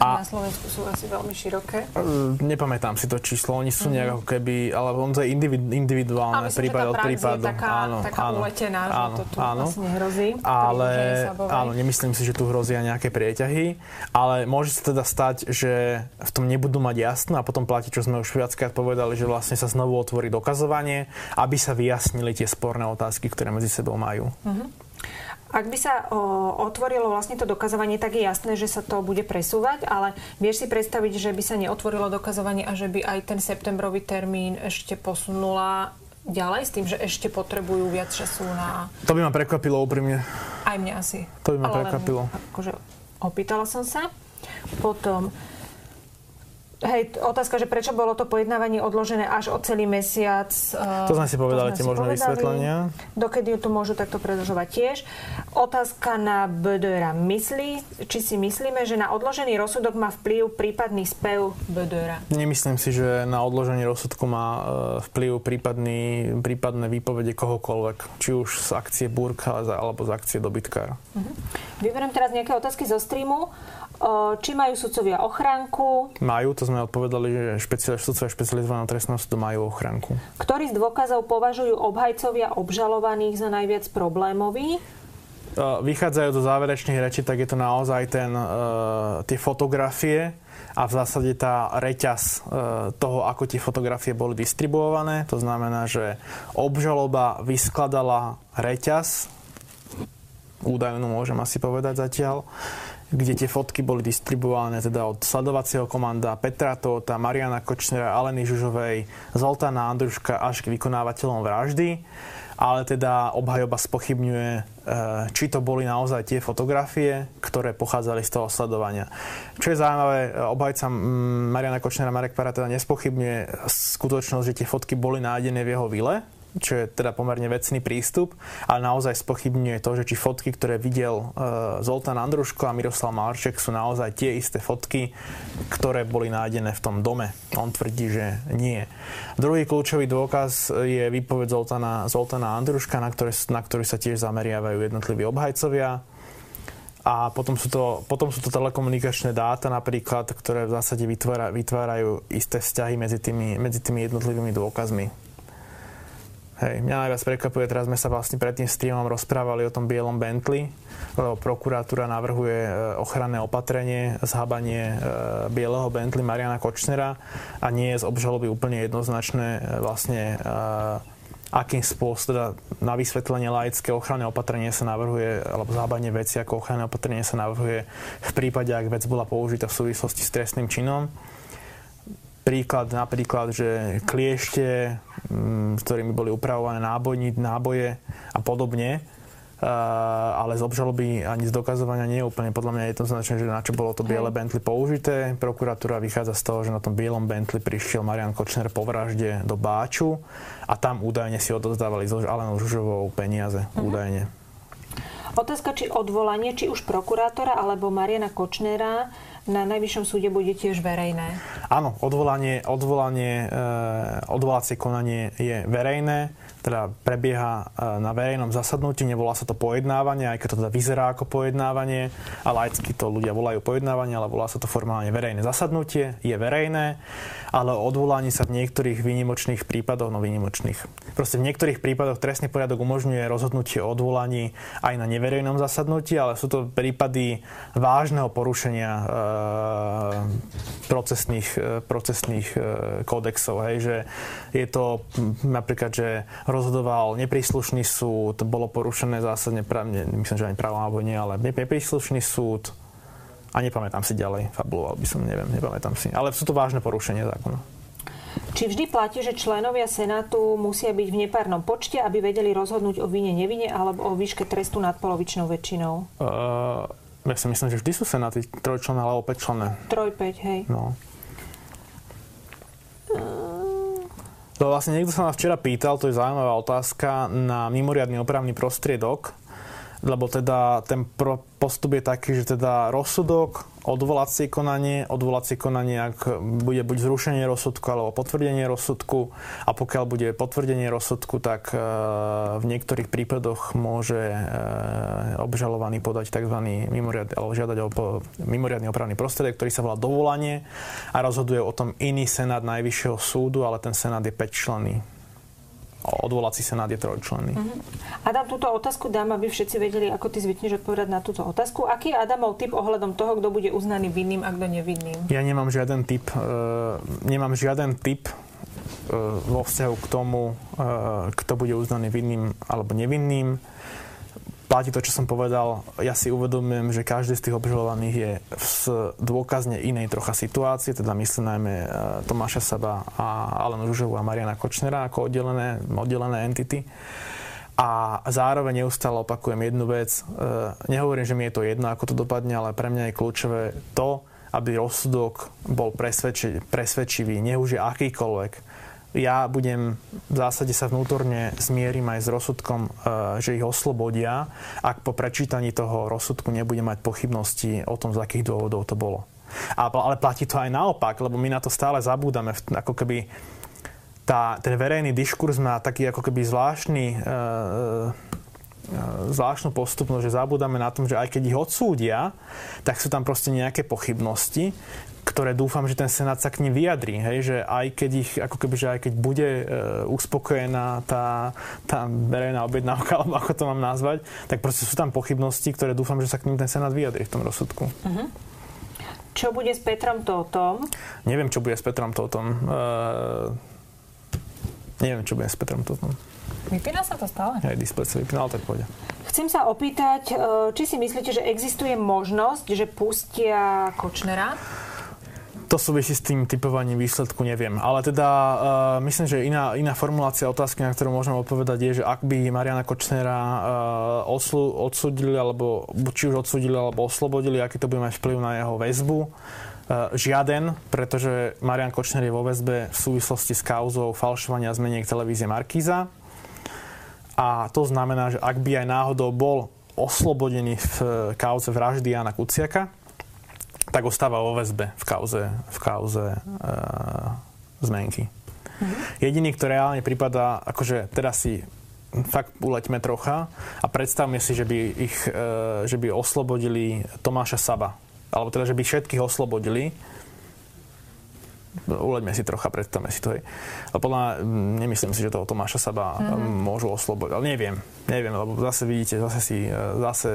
a, na Slovensku sú asi veľmi široké? Uh, nepamätám si to číslo, oni sú mm-hmm. nejak ako keby, ale on to je individu, individuálne myslím, prípad od prípadu. taká, áno, taká áno, uletená, áno, že to tu áno, vlastne hrozí. Ale áno, nemyslím si, že tu hrozia nejaké prieťahy, ale môže sa teda stať, že v tom nebudú mať jasno a potom platí, čo sme už viackrát povedali, že vlastne sa znovu otvorí dokazovanie, aby sa vyjasnili tie sporné otázky, ktoré medzi sebou majú. Mm-hmm. Ak by sa o, otvorilo vlastne to dokazovanie, tak je jasné, že sa to bude presúvať, ale vieš si predstaviť, že by sa neotvorilo dokazovanie a že by aj ten septembrový termín ešte posunula ďalej s tým, že ešte potrebujú viac času na... To by ma prekvapilo úprimne. Aj mňa asi. To by ma ale prekvapilo. Len, akože opýtala som sa. Potom Hej, otázka, že prečo bolo to pojednávanie odložené až o celý mesiac. Eh, to sme si povedali, tie možné vysvetlenia. Dokedy to môžu takto predlžovať tiež. Otázka na BDR. Myslí, či si myslíme, že na odložený rozsudok má vplyv prípadný spev BDR? Nemyslím si, že na odložení rozsudku má eh, vplyv prípadný, prípadné výpovede kohokoľvek. Či už z akcie Burka alebo z akcie Dobytkár. Uh-huh. Vyberiem teraz nejaké otázky zo streamu. Či majú sudcovia ochránku? Majú, to sme odpovedali, že špeciál, sudcovia špecializovaného trestného súdu majú ochránku. Ktorý z dôkazov považujú obhajcovia obžalovaných za najviac problémový? Vychádzajú do záverečných rečí, tak je to naozaj ten, uh, tie fotografie a v zásade tá reťaz uh, toho, ako tie fotografie boli distribuované. To znamená, že obžaloba vyskladala reťaz, údajnú môžem asi povedať zatiaľ, kde tie fotky boli distribuované teda od sledovacieho komanda Petra Tóta, Mariana Kočnera, Aleny Žužovej, Zoltána Andruška až k vykonávateľom vraždy. Ale teda obhajoba spochybňuje, e, či to boli naozaj tie fotografie, ktoré pochádzali z toho sledovania. Čo je zaujímavé, obhajca Mariana Kočnera Marek Para teda nespochybňuje skutočnosť, že tie fotky boli nájdené v jeho vile, čo je teda pomerne vecný prístup, ale naozaj spochybňuje to, že či fotky, ktoré videl uh, Zoltán Andruško a Miroslav Marček sú naozaj tie isté fotky, ktoré boli nájdené v tom dome. On tvrdí, že nie. Druhý kľúčový dôkaz je výpoveď Zoltána, Zoltána Andruška, na, ktoré, na ktorý sa tiež zameriavajú jednotliví obhajcovia. A potom sú, to, potom sú to telekomunikačné dáta napríklad, ktoré v zásade vytvára, vytvárajú isté vzťahy medzi tými, medzi tými jednotlivými dôkazmi. Hej, mňa najviac prekvapuje, teraz sme sa vlastne pred tým streamom rozprávali o tom bielom Bentley, lebo prokuratúra navrhuje e, ochranné opatrenie, zhabanie e, bieleho Bentley Mariana Kočnera a nie je z obžaloby úplne jednoznačné e, vlastne akým spôsobom, teda na vysvetlenie laické ochranné opatrenie sa navrhuje, alebo zhábanie veci ako ochranné opatrenie sa navrhuje v prípade, ak vec bola použitá v súvislosti s trestným činom príklad napríklad, že kliešte, mm, s ktorými boli upravované nábojní, náboje a podobne, ale z obžaloby ani z dokazovania nie je úplne podľa mňa je to značné, že na čo bolo to biele Bentley použité. Prokuratúra vychádza z toho, že na tom bielom Bentley prišiel Marian Kočner po vražde do Báču a tam údajne si odozdávali s Alenou Žužovou peniaze. Uh-huh. Údajne. Otázka, či odvolanie, či už prokurátora alebo Mariana Kočnera na Najvyššom súde bude tiež verejné. Áno, odvolanie, odvolanie, e, odvolacie konanie je verejné teda prebieha e, na verejnom zasadnutí, nevolá sa to pojednávanie, aj keď to teda vyzerá ako pojednávanie, a laicky to ľudia volajú pojednávanie, ale volá sa to formálne verejné zasadnutie, je verejné, ale o sa v niektorých výnimočných prípadoch, no výnimočných, proste v niektorých prípadoch trestný poriadok umožňuje rozhodnutie o odvolaní aj na neverejnom zasadnutí, ale sú to prípady vážneho porušenia e, procesných, e, procesných e, kódexov, hej, že je to napríklad, že rozhodoval nepríslušný súd, bolo porušené zásadne, právne, myslím, že ani právo alebo nie, ale nepríslušný súd a nepamätám si ďalej, fabuloval by som, neviem, nepamätám si. Ale sú to vážne porušenie zákona. Či vždy platí, že členovia Senátu musia byť v nepárnom počte, aby vedeli rozhodnúť o vine, nevine alebo o výške trestu nad polovičnou väčšinou? Uh, ja si myslím, že vždy sú Senáty trojčlené alebo päťčlené. Troj, päť, hej. No. Uh, to vlastne niekto sa ma včera pýtal, to je zaujímavá otázka, na mimoriadný opravný prostriedok, lebo teda ten postup je taký, že teda rozsudok, odvolacie konanie, odvolacie konanie, ak bude buď zrušenie rozsudku alebo potvrdenie rozsudku a pokiaľ bude potvrdenie rozsudku, tak e, v niektorých prípadoch môže e, obžalovaný podať tzv. mimoriadny, alebo žiadať o mimoriadný opravný prostriedok, ktorý sa volá dovolanie a rozhoduje o tom iný senát Najvyššieho súdu, ale ten senát je 5 členný odvolací senát je trojčlenný. Uh-huh. Adam, túto otázku dám, aby všetci vedeli, ako ty zvykneš odpovedať na túto otázku. Aký je Adamov typ ohľadom toho, kto bude uznaný vinným a kto nevinným? Ja nemám žiaden typ, uh, nemám žiaden typ uh, vo vzťahu k tomu, uh, kto bude uznaný vinným alebo nevinným platí to, čo som povedal. Ja si uvedomujem, že každý z tých obžalovaných je v dôkazne inej trocha situácii, teda myslím najmä e, Tomáša Saba a Alenu Žužovu a Mariana Kočnera ako oddelené, oddelené entity. A zároveň neustále opakujem jednu vec. E, nehovorím, že mi je to jedno, ako to dopadne, ale pre mňa je kľúčové to, aby rozsudok bol presvedči, presvedčivý, nech akýkoľvek. Ja budem v zásade sa vnútorne zmierim aj s rozsudkom, e, že ich oslobodia, ak po prečítaní toho rozsudku nebudem mať pochybnosti o tom, z akých dôvodov to bolo. Ale platí to aj naopak, lebo my na to stále zabúdame. Ako keby tá, ten verejný diskurs má taký ako keby zvláštny e, zvláštnu postupnosť, že zabúdame na tom, že aj keď ich odsúdia, tak sú tam proste nejaké pochybnosti, ktoré dúfam, že ten Senát sa k ním vyjadrí. Hej? Že aj keď ich, ako keby, že aj keď bude e, uspokojená tá, tá verejná objednávka, [laughs] alebo ako to mám nazvať, tak proste sú tam pochybnosti, ktoré dúfam, že sa k ním ten Senát vyjadrí v tom rozsudku. Uh-huh. Čo bude s Petrom Totom? Neviem, čo bude s Petrom Totom. E, neviem, čo bude s Petrom Totom. Vypína sa to stále? Aj displej sa vypínal, tak pôjde. Chcem sa opýtať, e, či si myslíte, že existuje možnosť, že pustia Kočnera? To súvisí s tým typovaním výsledku, neviem. Ale teda uh, myslím, že iná, iná formulácia otázky, na ktorú môžeme odpovedať, je, že ak by Mariana Kočnera uh, odslu, odsudili, alebo či už odsudili, alebo oslobodili, aký to bude mať vplyv na jeho väzbu. Uh, žiaden, pretože Marian Kočner je vo väzbe v súvislosti s kauzou falšovania zmeniek televízie Markíza a to znamená, že ak by aj náhodou bol oslobodený v kauze vraždy Jana Kuciaka, tak ostáva vo väzbe v kauze, v kauze e, zmenky. Mm-hmm. Jediný, kto reálne prípada, akože teraz si fakt uleťme trocha a predstavme si, že by ich, e, že by oslobodili Tomáša Saba. Alebo teda, že by všetkých oslobodili uleďme si trocha, predstavme si to. Hej. Ale podľa nemyslím si, že toho Tomáša Saba mm-hmm. môžu oslobodiť. Ale neviem, neviem, lebo zase vidíte, zase si e, zase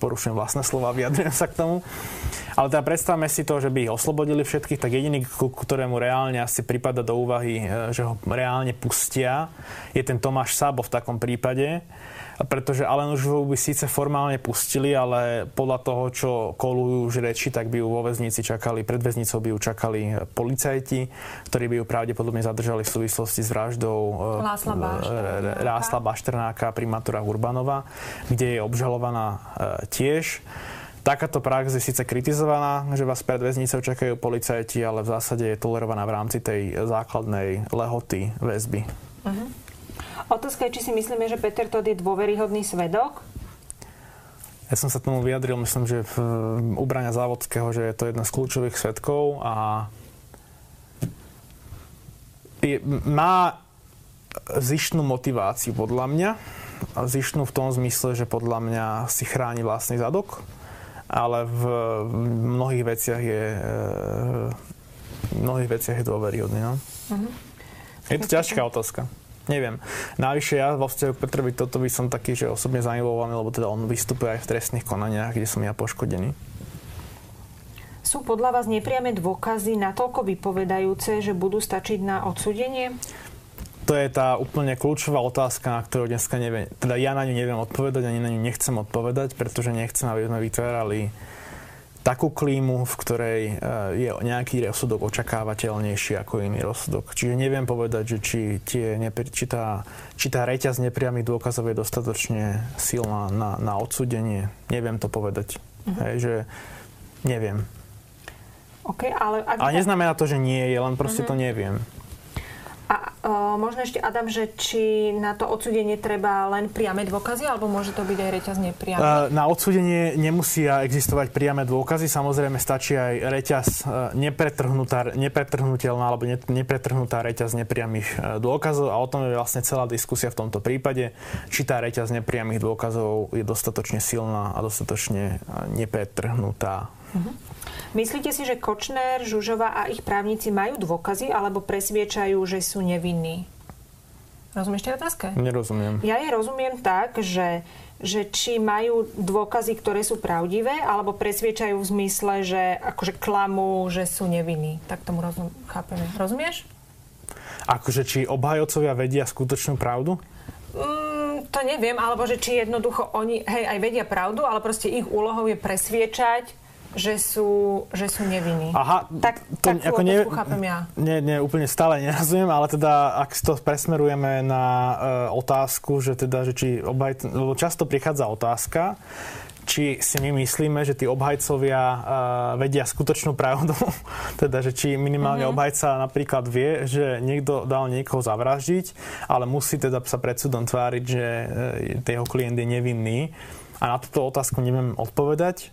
porušujem vlastné slova, [laughs] vyjadrujem sa k tomu. Ale teda predstavme si to, že by ich oslobodili všetkých, tak jediný, ku ktorému reálne asi prípada do úvahy, e, že ho reálne pustia, je ten Tomáš Sabo v takom prípade pretože Alen už by síce formálne pustili, ale podľa toho, čo kolujú už reči, tak by ju vo väznici čakali, pred väznicou by ju čakali policajti, ktorí by ju pravdepodobne zadržali v súvislosti s vraždou Lásla eh, Bašternáka, Rásla Bašternáka primátora Urbanova, kde je obžalovaná eh, tiež. Takáto prax je síce kritizovaná, že vás pred väznicou čakajú policajti, ale v zásade je tolerovaná v rámci tej základnej lehoty väzby. Uh-huh. Otázka je, či si myslíme, že Peter Todd je dôveryhodný svedok? Ja som sa tomu vyjadril, myslím, že v ubrania Závodského, že je to jedna z kľúčových svetkov a je, má zištnú motiváciu podľa mňa. Zištnú v tom zmysle, že podľa mňa si chráni vlastný zadok, ale v mnohých veciach je v mnohých veciach je dôveryhodný. No? Uh-huh. Je to ťažká otázka. Neviem. Navyše ja vo vzťahu k Petrovi toto by som taký, že osobne zainvolovaný, lebo teda on vystupuje aj v trestných konaniach, kde som ja poškodený. Sú podľa vás nepriame dôkazy natoľko vypovedajúce, že budú stačiť na odsudenie? To je tá úplne kľúčová otázka, na ktorú dneska neviem. Teda ja na ňu neviem odpovedať, ani na ňu nechcem odpovedať, pretože nechcem, aby sme vytvárali takú klímu, v ktorej eh, je nejaký rozsudok očakávateľnejší ako iný rozsudok. Čiže neviem povedať, že či, tie, či, tá, či tá reťaz nepriamých dôkazov je dostatočne silná na, na odsudenie. Neviem to povedať. Uh-huh. Hej, že neviem. Okay, ale, ak... ale neznamená to, že nie je, len proste uh-huh. to neviem. A uh, možno ešte, Adam, že či na to odsudenie treba len priame dôkazy, alebo môže to byť aj reťaz nepriame? Uh, na odsudenie nemusia existovať priame dôkazy, samozrejme stačí aj reťaz uh, nepretrhnutelná alebo ne, nepretrhnutá reťaz nepriamých dôkazov a o tom je vlastne celá diskusia v tomto prípade, či tá reťaz nepriamých dôkazov je dostatočne silná a dostatočne nepretrhnutá. Uh-huh. Myslíte si, že Kočner, Žužova a ich právnici majú dôkazy alebo presviečajú, že sú nevinní? Rozumieš tej otázke? Nerozumiem. Ja je rozumiem tak, že, že či majú dôkazy, ktoré sú pravdivé, alebo presviečajú v zmysle, že akože klamú, že sú nevinní. Tak tomu rozum, chápeme. Rozumieš? Akože či obhajocovia vedia skutočnú pravdu? Mm, to neviem, alebo že či jednoducho oni, hej, aj vedia pravdu, ale proste ich úlohou je presviečať že sú, že sú nevinní. Aha, tak, to, tak ako ne, chápem ja. Nie, nie, úplne stále nerozumiem, ale teda ak to presmerujeme na uh, otázku, že teda, že či obaj, lebo často prichádza otázka, či si my myslíme, že tí obhajcovia uh, vedia skutočnú pravdu. [laughs] teda, že či minimálne uh-huh. obhajca napríklad vie, že niekto dal niekoho zavraždiť, ale musí teda sa pred súdom tváriť, že uh, jeho klient je nevinný. A na túto otázku neviem odpovedať.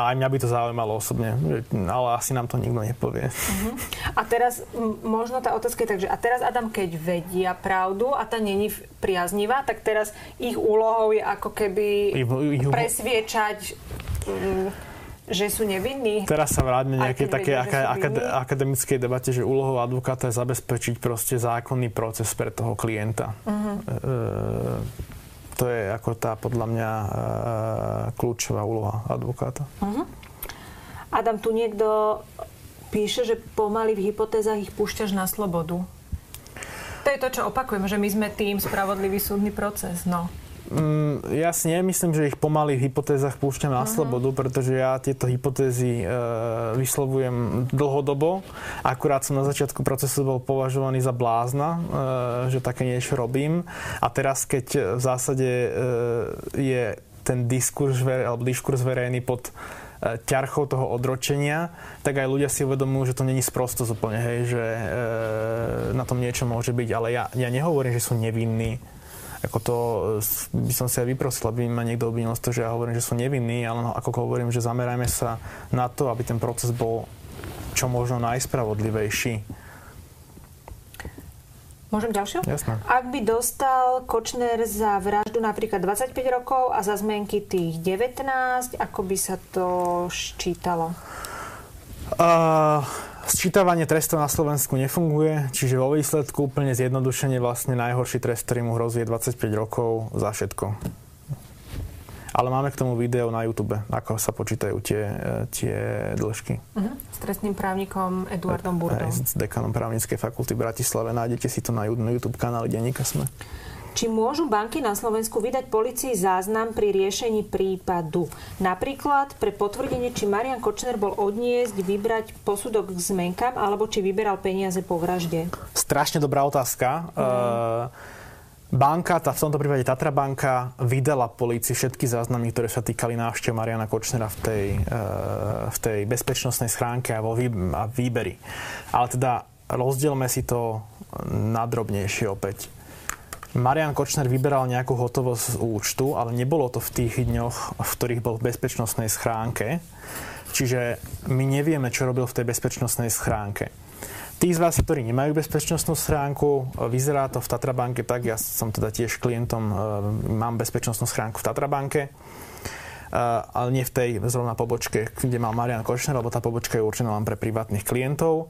A aj mňa by to zaujímalo osobne, ale asi nám to nikto nepovie. Uh-huh. A teraz možno tá otázka je tak, že a teraz Adam, keď vedia pravdu a tá není priaznivá, tak teraz ich úlohou je ako keby ich, ich, presviečať že sú nevinní. Teraz sa vráťme nejaké také vedia, akad, akademickej debate, že úlohou advokáta je zabezpečiť proste zákonný proces pre toho klienta. Uh-huh. E, to je ako tá podľa mňa e, kľúčová úloha advokáta. Uh-huh. Adam, tu niekto píše, že pomaly v hypotézach ich púšťaš na slobodu. To je to, čo opakujem, že my sme tým spravodlivý súdny proces. No. Mm, ja si nemyslím, že ich pomaly v hypotézach púšťam na uh-huh. slobodu, pretože ja tieto hypotézy e, vyslovujem dlhodobo. Akurát som na začiatku procesu bol považovaný za blázna, e, že také niečo robím. A teraz, keď v zásade e, je ten diskurs, alebo diskurs verejný pod e, ťarchou toho odročenia, tak aj ľudia si uvedomujú, že to není sprosto úplne, hej, že e, na tom niečo môže byť. Ale ja, ja nehovorím, že sú nevinní ako to by som si aj vyprosil, aby ma niekto obvinil z toho, že ja hovorím, že sú nevinní, ale no, ako hovorím, že zamerajme sa na to, aby ten proces bol čo možno najspravodlivejší. Môžem ďalšiu? Jasné. Ak by dostal Kočner za vraždu napríklad 25 rokov a za zmenky tých 19, ako by sa to ščítalo? Uh, Sčítavanie trestov na Slovensku nefunguje, čiže vo výsledku úplne zjednodušene vlastne najhorší trest, ktorý mu hrozí je 25 rokov za všetko. Ale máme k tomu video na YouTube, ako sa počítajú tie, tie dĺžky. Uh-huh. S trestným právnikom Eduardom Burdom. Aj s dekanom právnickej fakulty v Bratislave. Nájdete si to na YouTube kanáli Denníka Sme. Či môžu banky na Slovensku vydať policii záznam pri riešení prípadu? Napríklad pre potvrdenie, či Marian Kočner bol odniesť, vybrať posudok k zmenkám, alebo či vyberal peniaze po vražde? Strašne dobrá otázka. Mm. Banka, tá, v tomto prípade Tatra banka, vydala polícii všetky záznamy, ktoré sa týkali návštev Mariana Kočnera v tej, v tej bezpečnostnej schránke a vo výberi. Ale teda rozdielme si to nadrobnejšie opäť. Marian Kočner vyberal nejakú hotovosť z účtu, ale nebolo to v tých dňoch, v ktorých bol v bezpečnostnej schránke. Čiže my nevieme, čo robil v tej bezpečnostnej schránke. Tí z vás, ktorí nemajú bezpečnostnú schránku, vyzerá to v Tatrabanke tak, ja som teda tiež klientom, e, mám bezpečnostnú schránku v Tatrabanke, e, ale nie v tej zrovna pobočke, kde mal Marian Kočner, lebo tá pobočka je určená len pre privátnych klientov.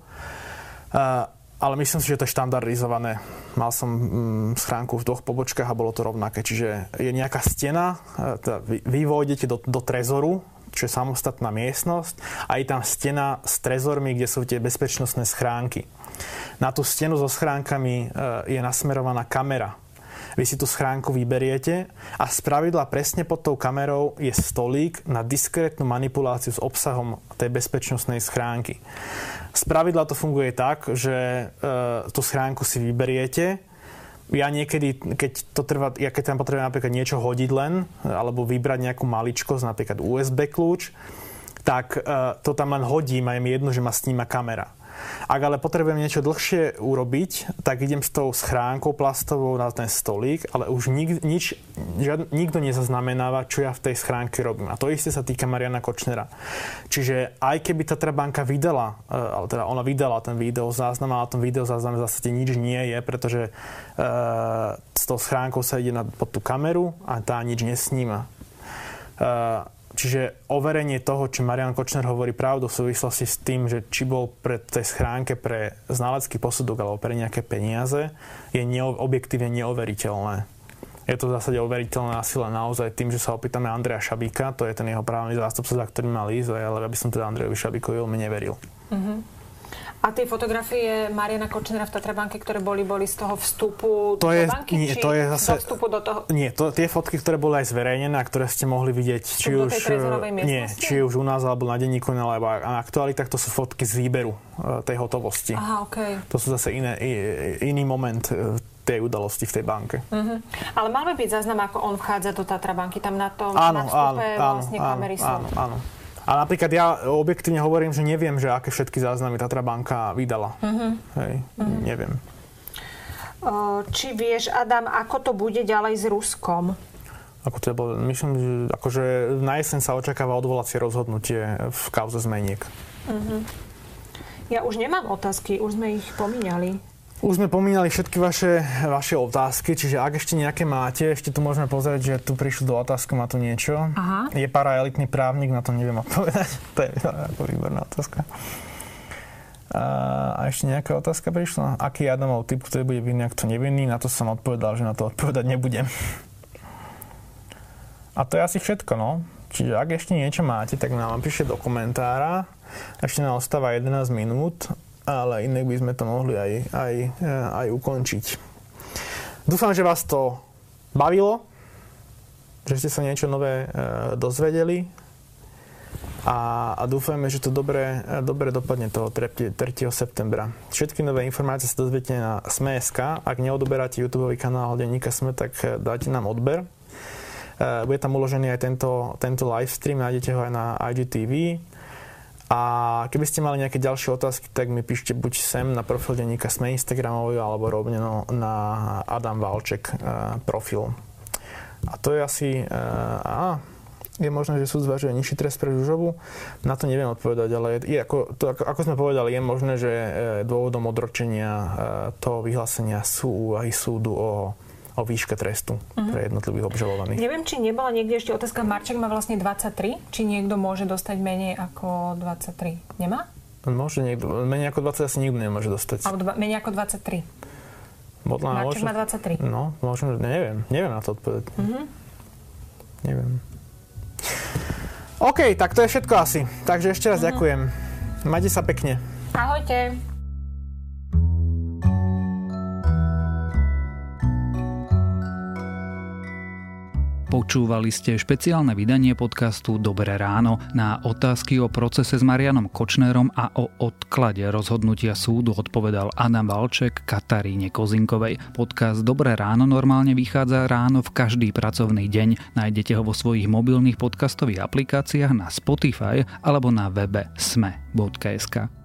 Ale myslím si, že to je štandardizované. Mal som mm, schránku v dvoch pobočkách a bolo to rovnaké. Čiže je nejaká stena, e, teda vy vojdete do, do trezoru, čo je samostatná miestnosť a je tam stena s trezormi, kde sú tie bezpečnostné schránky. Na tú stenu so schránkami e, je nasmerovaná kamera. Vy si tú schránku vyberiete a z pravidla presne pod tou kamerou je stolík na diskrétnu manipuláciu s obsahom tej bezpečnostnej schránky. Z pravidla to funguje tak, že uh, tú schránku si vyberiete, ja niekedy, keď to trvá, ja keď tam potrebujem napríklad niečo hodiť len, alebo vybrať nejakú maličkosť, napríklad USB kľúč, tak uh, to tam len hodím a je mi jedno, že ma sníma kamera. Ak ale potrebujem niečo dlhšie urobiť, tak idem s tou schránkou plastovou na ten stolík, ale už nik, nič, žiad, nikto nezaznamenáva, čo ja v tej schránke robím. A to isté sa týka Mariana Kočnera. Čiže aj keby Tatra banka vydala, e, ale teda ona vydala ten video záznam, ale tom video záznam v zásade nič nie je, pretože uh, s tou schránkou sa ide na, pod tú kameru a tá nič nesníma. Uh, Čiže overenie toho, či Marian Kočner hovorí pravdu v súvislosti s tým, že či bol pre tej schránke pre znalecký posudok alebo pre nejaké peniaze, je neo, objektívne neoveriteľné. Je to v zásade overiteľné asi len naozaj tým, že sa opýtame Andreja Šabíka, to je ten jeho právny zástupca, za ktorým mal ísť, ale ja by som teda Andrejovi Šabíkovi veľmi neveril. Mm-hmm. A tie fotografie Mariana Kočnera v Tatrabanke, ktoré boli, boli z toho vstupu to do je, banky? Nie, to je zase, do vstupu do toho? Nie, to, tie fotky, ktoré boli aj zverejnené a ktoré ste mohli vidieť, či už, nie, či už u nás, alebo na denníku, alebo na aktualitách, to sú fotky z výberu e, tej hotovosti. Aha, okay. To sú zase iné, iný moment e, tej udalosti v tej banke. Uh-huh. Ale mal by byť záznam, ako on vchádza do Tatra banky, tam na tom áno, na vstupe áno, vlastne áno, kamery áno, sú. Áno, áno. A napríklad ja objektívne hovorím, že neviem, že aké všetky záznamy Tatra banka vydala. Uh-huh. Hej, uh-huh. neviem. Či vieš, Adam, ako to bude ďalej s Ruskom? Ako to bolo, myslím, že akože na jeseň sa očakáva odvolacie rozhodnutie v kauze zmeniek. Uh-huh. Ja už nemám otázky, už sme ich pomínali. Už sme pomínali všetky vaše, vaše otázky, čiže ak ešte nejaké máte, ešte tu môžeme pozrieť, že tu prišlo do otázky, má tu niečo. Aha. Je paraelitný právnik, na to neviem odpovedať. [laughs] to je ako výborná otázka. A ešte nejaká otázka prišla? Aký je Adamov typ, ktorý bude vinný, ak to nevinný? Na to som odpovedal, že na to odpovedať nebudem. A to je asi všetko, no. Čiže ak ešte niečo máte, tak nám píšte do komentára. Ešte nám ostáva 11 minút, ale inak by sme to mohli aj, aj, aj ukončiť. Dúfam, že vás to bavilo, že ste sa niečo nové e, dozvedeli a, a dúfajme, že to dobre, dobre dopadne toho 3. 3. septembra. Všetky nové informácie sa dozviete na Sme.sk. Ak neodoberáte YouTube kanál Denníka Sme, tak e, dáte nám odber Eh, bude tam uložený aj tento, tento live stream, nájdete ho aj na IGTV. A keby ste mali nejaké ďalšie otázky, tak mi píšte buď sem na profil denníka Sme Instagramový, alebo rovne no, na Adam Valček uh, profil. A to je asi... Uh, je možné, že súd zvažuje nižší trest pre Žužovu. Na to neviem odpovedať, ale je, ako, to, ako, sme povedali, je možné, že dôvodom odročenia toho vyhlásenia sú úvahy súdu o o výške trestu uh-huh. pre jednotlivých obžalovaných. Neviem, či nebola niekde ešte otázka, Marček má vlastne 23, či niekto môže dostať menej ako 23. Nemá? Môže niekto, menej ako 20 asi nikto nemôže dostať. Alebo dva, menej ako 23. Modlá, Marček môže, má 23. No, môžem, neviem, neviem na to odpovedať. Uh-huh. Neviem. OK, tak to je všetko asi. Takže ešte raz uh-huh. ďakujem. Majte sa pekne. Ahojte. Počúvali ste špeciálne vydanie podcastu Dobré ráno. Na otázky o procese s Marianom Kočnerom a o odklade rozhodnutia súdu odpovedal Adam Valček Kataríne Kozinkovej. Podcast Dobré ráno normálne vychádza ráno v každý pracovný deň. Nájdete ho vo svojich mobilných podcastových aplikáciách na Spotify alebo na webe sme.sk.